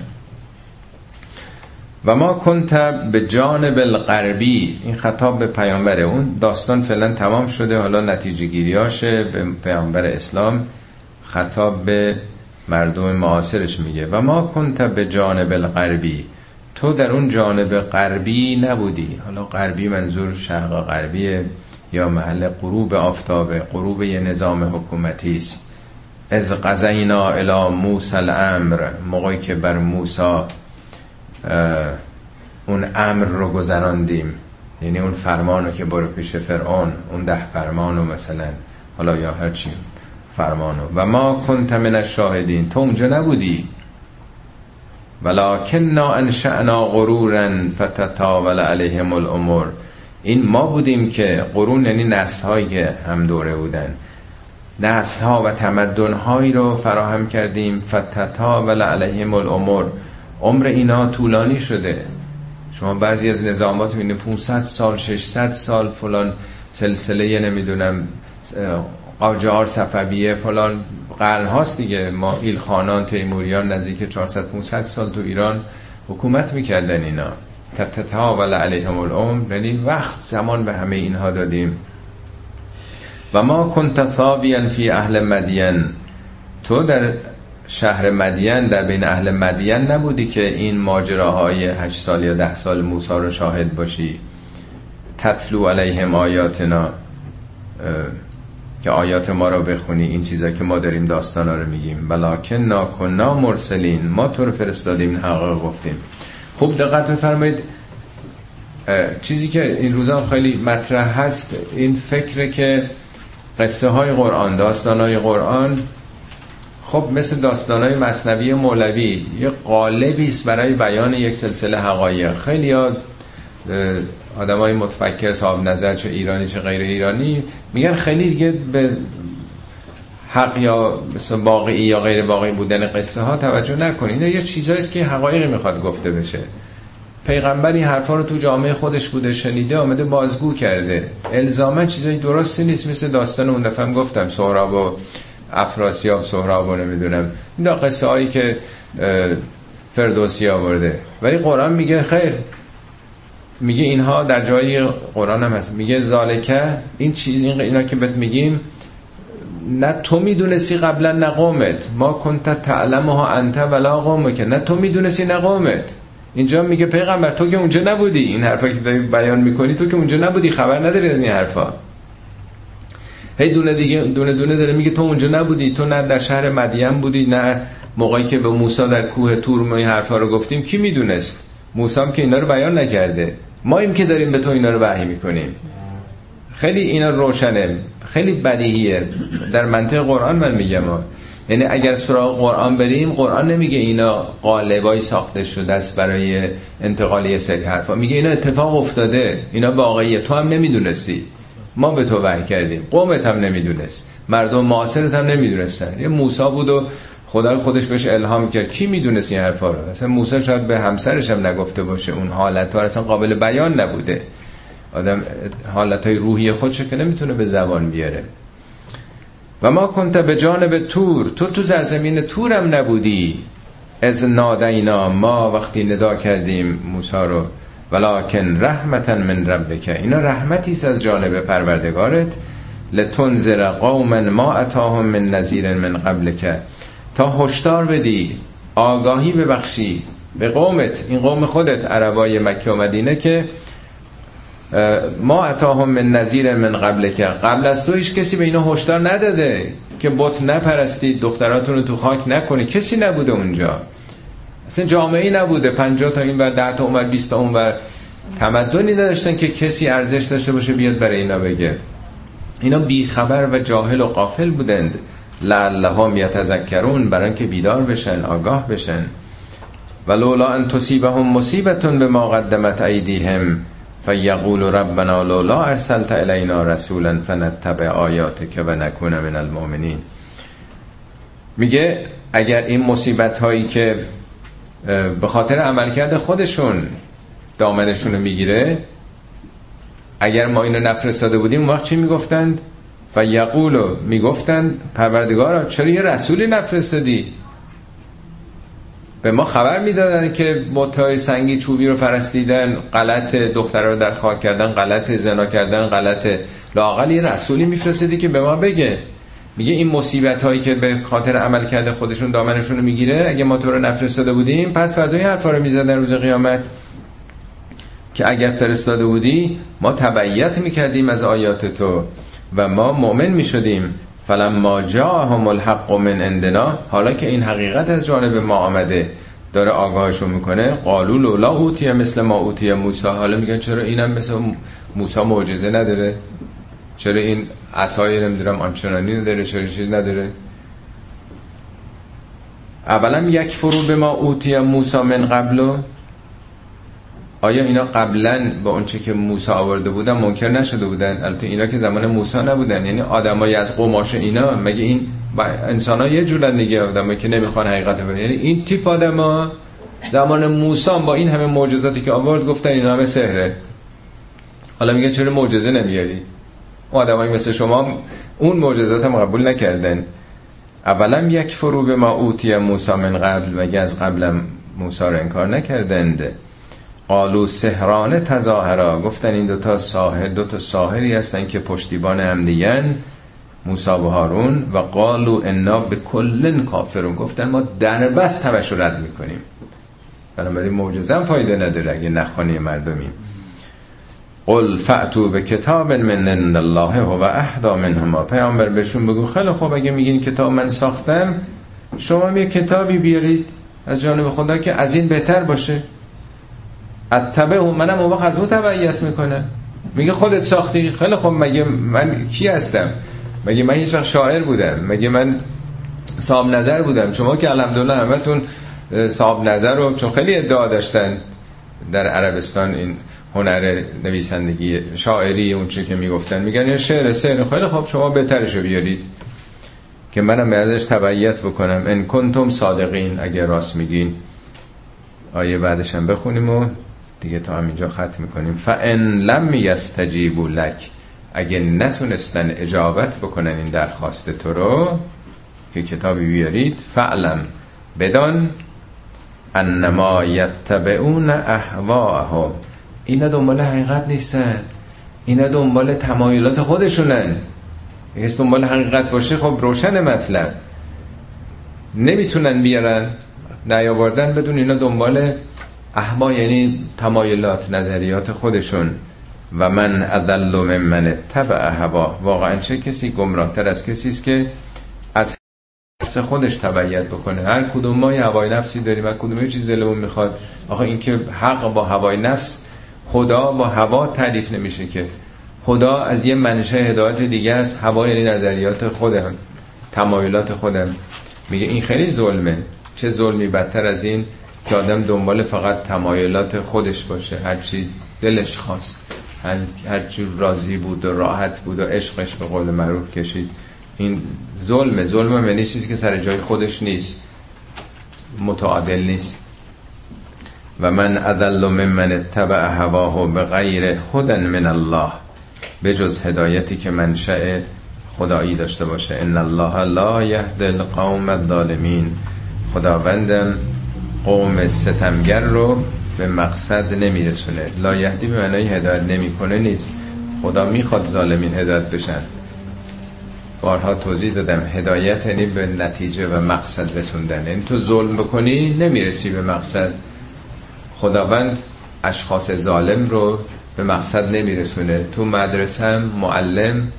[SPEAKER 1] و ما کنت به جانب الغربی. این خطاب به پیامبره اون. داستان فعلا تمام شده. حالا نتیجه گیریاشه به پیامبر اسلام خطاب به مردم معاصرش میگه. و ما کنت به جانب الغربی. تو در اون جانب غربی نبودی. حالا غربی منظور شرق غربی یا محل غروب آفتاب غروب یه نظام حکومتی است. از قضینا الی موسی الامر. موقعی که بر موسی اون امر رو گذراندیم. یعنی اون فرمانو که برو پیش فرعون اون ده فرمانو مثلا حالا یا هرچی فرمانو. و ما کنت من الشاهدین تو اونجا نبودی. ولكننا انشأنا غرورا فتتاول علیهم الامور. این ما بودیم که قرون یعنی نسل هایی هم دوره بودن. نسل ها و تمدن هایی رو فراهم کردیم. فتتاول علیهم الامور. عمر اینا طولانی شده. شما بعضی از نظامات می‌بینید 500 سال 600 سال فلان سلسله نمی‌دونم قاجار صفویه فلان قرن هاست دیگه. ما ایل خانان تیموریان نزدیک 400 500 سال تو ایران حکومت می‌کردن اینا. تتتاول علیهم العمر. یعنی وقت زمان به همه اینها دادیم. و ما کنت ثابیا فی اهل مدین. تو در شهر مدین در بین اهل مدین نبودی که این ماجراهای هشت سال یا ده سال موسی رو شاهد باشی؟ تطلو علیهم آیاتنا که آیات ما رو بخونی این چیزا که ما داریم داستانا رو میگیم. بلاکن ناکنا مرسلین ما تو رو فرستادیم حقیق گفتیم. خوب دقت بفرمایید. چیزی که این روزا خیلی مطرح هست این فکره که قصه های قرآن داستان های قرآن خب مثل داستان های مصنوی مولوی یه قالبی است برای بیان یک سلسله حقایق. خیلی آدم های متفکر صاحب نظر چه ایرانی چه غیر ایرانی میگن خیلی دیگه به حق یا مثل واقعی یا غیر واقعی بودن قصه ها توجه نکنید یه چیزهاییست که حقایقی می‌خواد گفته بشه. پیغمبری حرفا رو تو جامعه خودش بوده شنیده آمده بازگو کرده. الزاما چیزای درستی نیست. مثل داستان اون دفعه گفتم سهراب و افراسیاب سهراب و نمی‌دونم. این قصه هایی که فردوسی آورده. ولی قرآن میگه خیر. میگه اینها در جای قرآن هم هست. میگه زالکه این چیز این اینا که بهت میگیم نه تو می‌دونستی قبلا نه ما کنت ها انت ولا قومه که نه تو می‌دونستی نه اینجا میگه پیغمبر تو که اونجا نبودی. این حرفا که داری بیان می‌کنی تو که اونجا نبودی. خبر نداری از این حرفا. هی دونه دیگه دونه دونه داره میگه تو اونجا نبودی. تو نه در شهر مدین بودی نه موقعی که به موسی در کوه تور ما حرفا رو گفتیم. کی می‌دونست؟ موسی هم که اینا رو بیان نکرده. ما این که داریم به تو اینا رو وحی می‌کنیم. خیلی اینا روشنه. خیلی بدیهیه. در منطق قرآن من میگم. یعنی اگر سراغ قرآن بریم قرآن نمیگه اینا قالبای ساخته شده است برای انتقالی سری حرفا. میگه اینا اتفاق افتاده. اینا واقعیه. تو هم نمی‌دونستی. ما به تو وحی کردیم. قومت هم نمی‌دونست. مردم معاصرت هم نمی‌دونستن. یه موسی بود و خدا خودش بهش الهام کرد. کی می‌دونست این حرفا رو؟ اصلا موسی شاید به همسرش هم نگفته باشه. اون حالت ها اصلا قابل بیان نبوده. آدم حالت های روحی خودش که نمی‌تونه به زبان بیاره. و ما کنت به جانب تور. تو تو زرزمین تورم نبودی. از نادینا ما وقتی ندا کردیم موسی رو. ولکن رحمتا من ربک. اینا رحمتی از جانب پروردگارت. لتنذر قوما ما اتاهم من نذیر من قبلک. تا هشدار بدی آگاهی ببخشی به قومت. این قوم خودت عربای مکه و مدینه که ما اتاهم من نظیر من قبل که قبل از تو هیچ کسی به اینا هشدار نداده که بت نپرستید دختراتون رو تو خاک نکنی. کسی نبوده اونجا. اصلا جامعه نبوده. 50 تا این بر 10 تا اونور 20 تا اونور تمدنی نداشتن که کسی ارزش داشته باشه بیاد برای اینا بگه. اینا بیخبر و جاهل و قافل بودند. لعلهم یتذکرون برای که بیدار بشن آگاه بشن. ولولا ان تصیبهم مصیبتون به ما قدمت ایدیهم فیقول ربنا لولا ارسلت الینا رسولا فنتبع آیاتک و نکون من المؤمنین. میگه اگر این مصیبت هایی که به خاطر عملکرد خودشون دامنشون رو می‌گیره. اگر ما اینو نفرستاده بودیم وقت چی می‌گفتند؟ و یقولو می‌گفتن پروردگارا چرا یه رسولی نفرستادی؟ به ما خبر می‌دادن که بتای سنگی چوبی رو پرستیدن غلط دختر رو در خاک کردن غلط زنا کردن غلط لاقل یه رسولی میفرستدی که به ما بگه. میگه این مصیبت هایی که به خاطر عمل کرده خودشون دامنشون رو می‌گیره اگه ما تو رو نفرستاده بودیم پس فردای حرفا رو می‌زدن روز قیامت. که اگر فرستاده بودی ما تبعیت می‌کردیم از آیات تو و ما مؤمن می‌شدیم. فلما جاءهم الحق من عندنا حالا که این حقیقت از جانب ما آمده داره آگاهشون می‌کنه قالو لولا اوتی مثل ما اوتی موسی. حالا میگن چرا اینم مثل موسی معجزه نداره؟ چرا این عصای نمی‌دونم آنچنانی نداره چرا چیز نداره. اولا یک فرو به ما اوتی موسی من قبلو. آیا اینا قبلا با اونچه که موسی آورده بودن منکر نشده بودن؟ البته اینا که زمان موسی نبودن. یعنی آدمای از قماش اینا مگه این انسان ها یه جورن دیگه آدمایی که نمی‌خوان حقیقت ببینن یعنی این تیپ آدما زمان موسی با این همه معجزاتی که آورد گفتن اینا همه سحره. حالا میگه چرا معجزه نمیاری؟ آدمایی مثل شما اون معجزات هم قبول نکردن. اولا یک فرو به ما اوتی موسی من قبل مگه از قبلم موسی رو انکار نکردند؟ قالو سهرانه تظاهرا. گفتن این دوتا ساهر دوتا ساهری هستن که پشتیبان هم دیگن موسی و هارون. و قالو انا به کلن کافرون. گفتن ما در بس همش رو رد می‌کنیم. بنابراین معجزه فایده نداره اگه نخوانی مردمیم قل فعتو به کتاب من عند الله و اهدا منهما. پیامبر بهشون بگو خیلی خوب اگه میگین کتاب من ساختم شما یه کتابی بیارید از جانب خدا که از این بهتر باشه. اتبه منم اون وقت از اون تبعیت می‌کنه. میگه خودت ساختی؟ خیلی خب مگه من کی هستم؟ مگه من هیچ وقت شاعر بودم؟ مگه من صاحب نظر بودم؟ شما که الحمدلله همتون صاحب نظر رو چون خیلی ادعا داشتن در عربستان این هنر نویسندگی شاعری اون چی که می‌گفتن. میگن یا شعر سعر خیلی خب شما بهترشو بیارید. که منم ازش تبعیت بکنم. ان کنتم صادقین. اگر راست میگین. آیه بعدش هم بخونیم و دیگه تا همینجا ختم می‌کنیم. فان لم یستجیبوا لک. اگه نتونستن اجابت بکنن این درخواست تو رو که کتابی بیارید. فعلم بدان. انما یتبعون اهواهم اینا دنبال حقیقت نیستن. اینا دنبال تمایلات خودشونن. اگه دنبال حقیقت باشه خب روشن مطلب. نمی‌تونن بیارن نیاوردن بدون اینا دنبال احما یعنی تمایلات نظریات خودشون. و من اضل من تبع هوا. واقعا چه کسی گمراهتر از کسی است که از نفس خودش تبعیت بکنه؟ هر کدوم ما یه هوای نفسی داریم. و کدوم چیز دلمون می‌خواد. آخه این که حق با هوای نفس خدا با هوا تعریف نمیشه که خدا از یه منشه هدایت دیگه است. هوا یعنی نظریات خودم تمایلات خودم. میگه این خیلی ظلمه. چه ظلمی؟ بدتر از این که آدم دنبال فقط تمایلات خودش باشه. هرچی دلش خواست هر هرچی راضی بود و راحت بود و عشقش به قول معروف کشید. این ظلمه. ظلم یعنی چیزی که سر جای خودش نیست. متعادل نیست. و من اذل ممن اتبع هواه به غیر هدن من الله. به جز هدایتی که منشأ خدایی داشته باشه. ان الله لا یهد القوم الظالمین. خداوندم قوم ستمگر رو به مقصد نمیرسونه. لا یهدی به معنای هدایت نمی‌کنه نیست. خدا می‌خواد ظالمین هدایت بشن. بارها توضیح دادم. هدایت یعنی به نتیجه و مقصد رسوندن. یعنی تو ظلم بکنی نمی‌رسی به مقصد. خداوند اشخاص ظالم رو به مقصد نمیرسونه. تو مدرسه هم معلم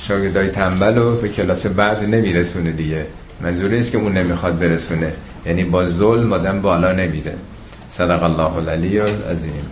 [SPEAKER 1] شاگردای تنبل رو به کلاس بعد نمیرسونه دیگه. منظوری است که اون نمی‌خواد برسونه. یعنی با ظلم آدم بالا نمیده صدق الله العلی العظیم.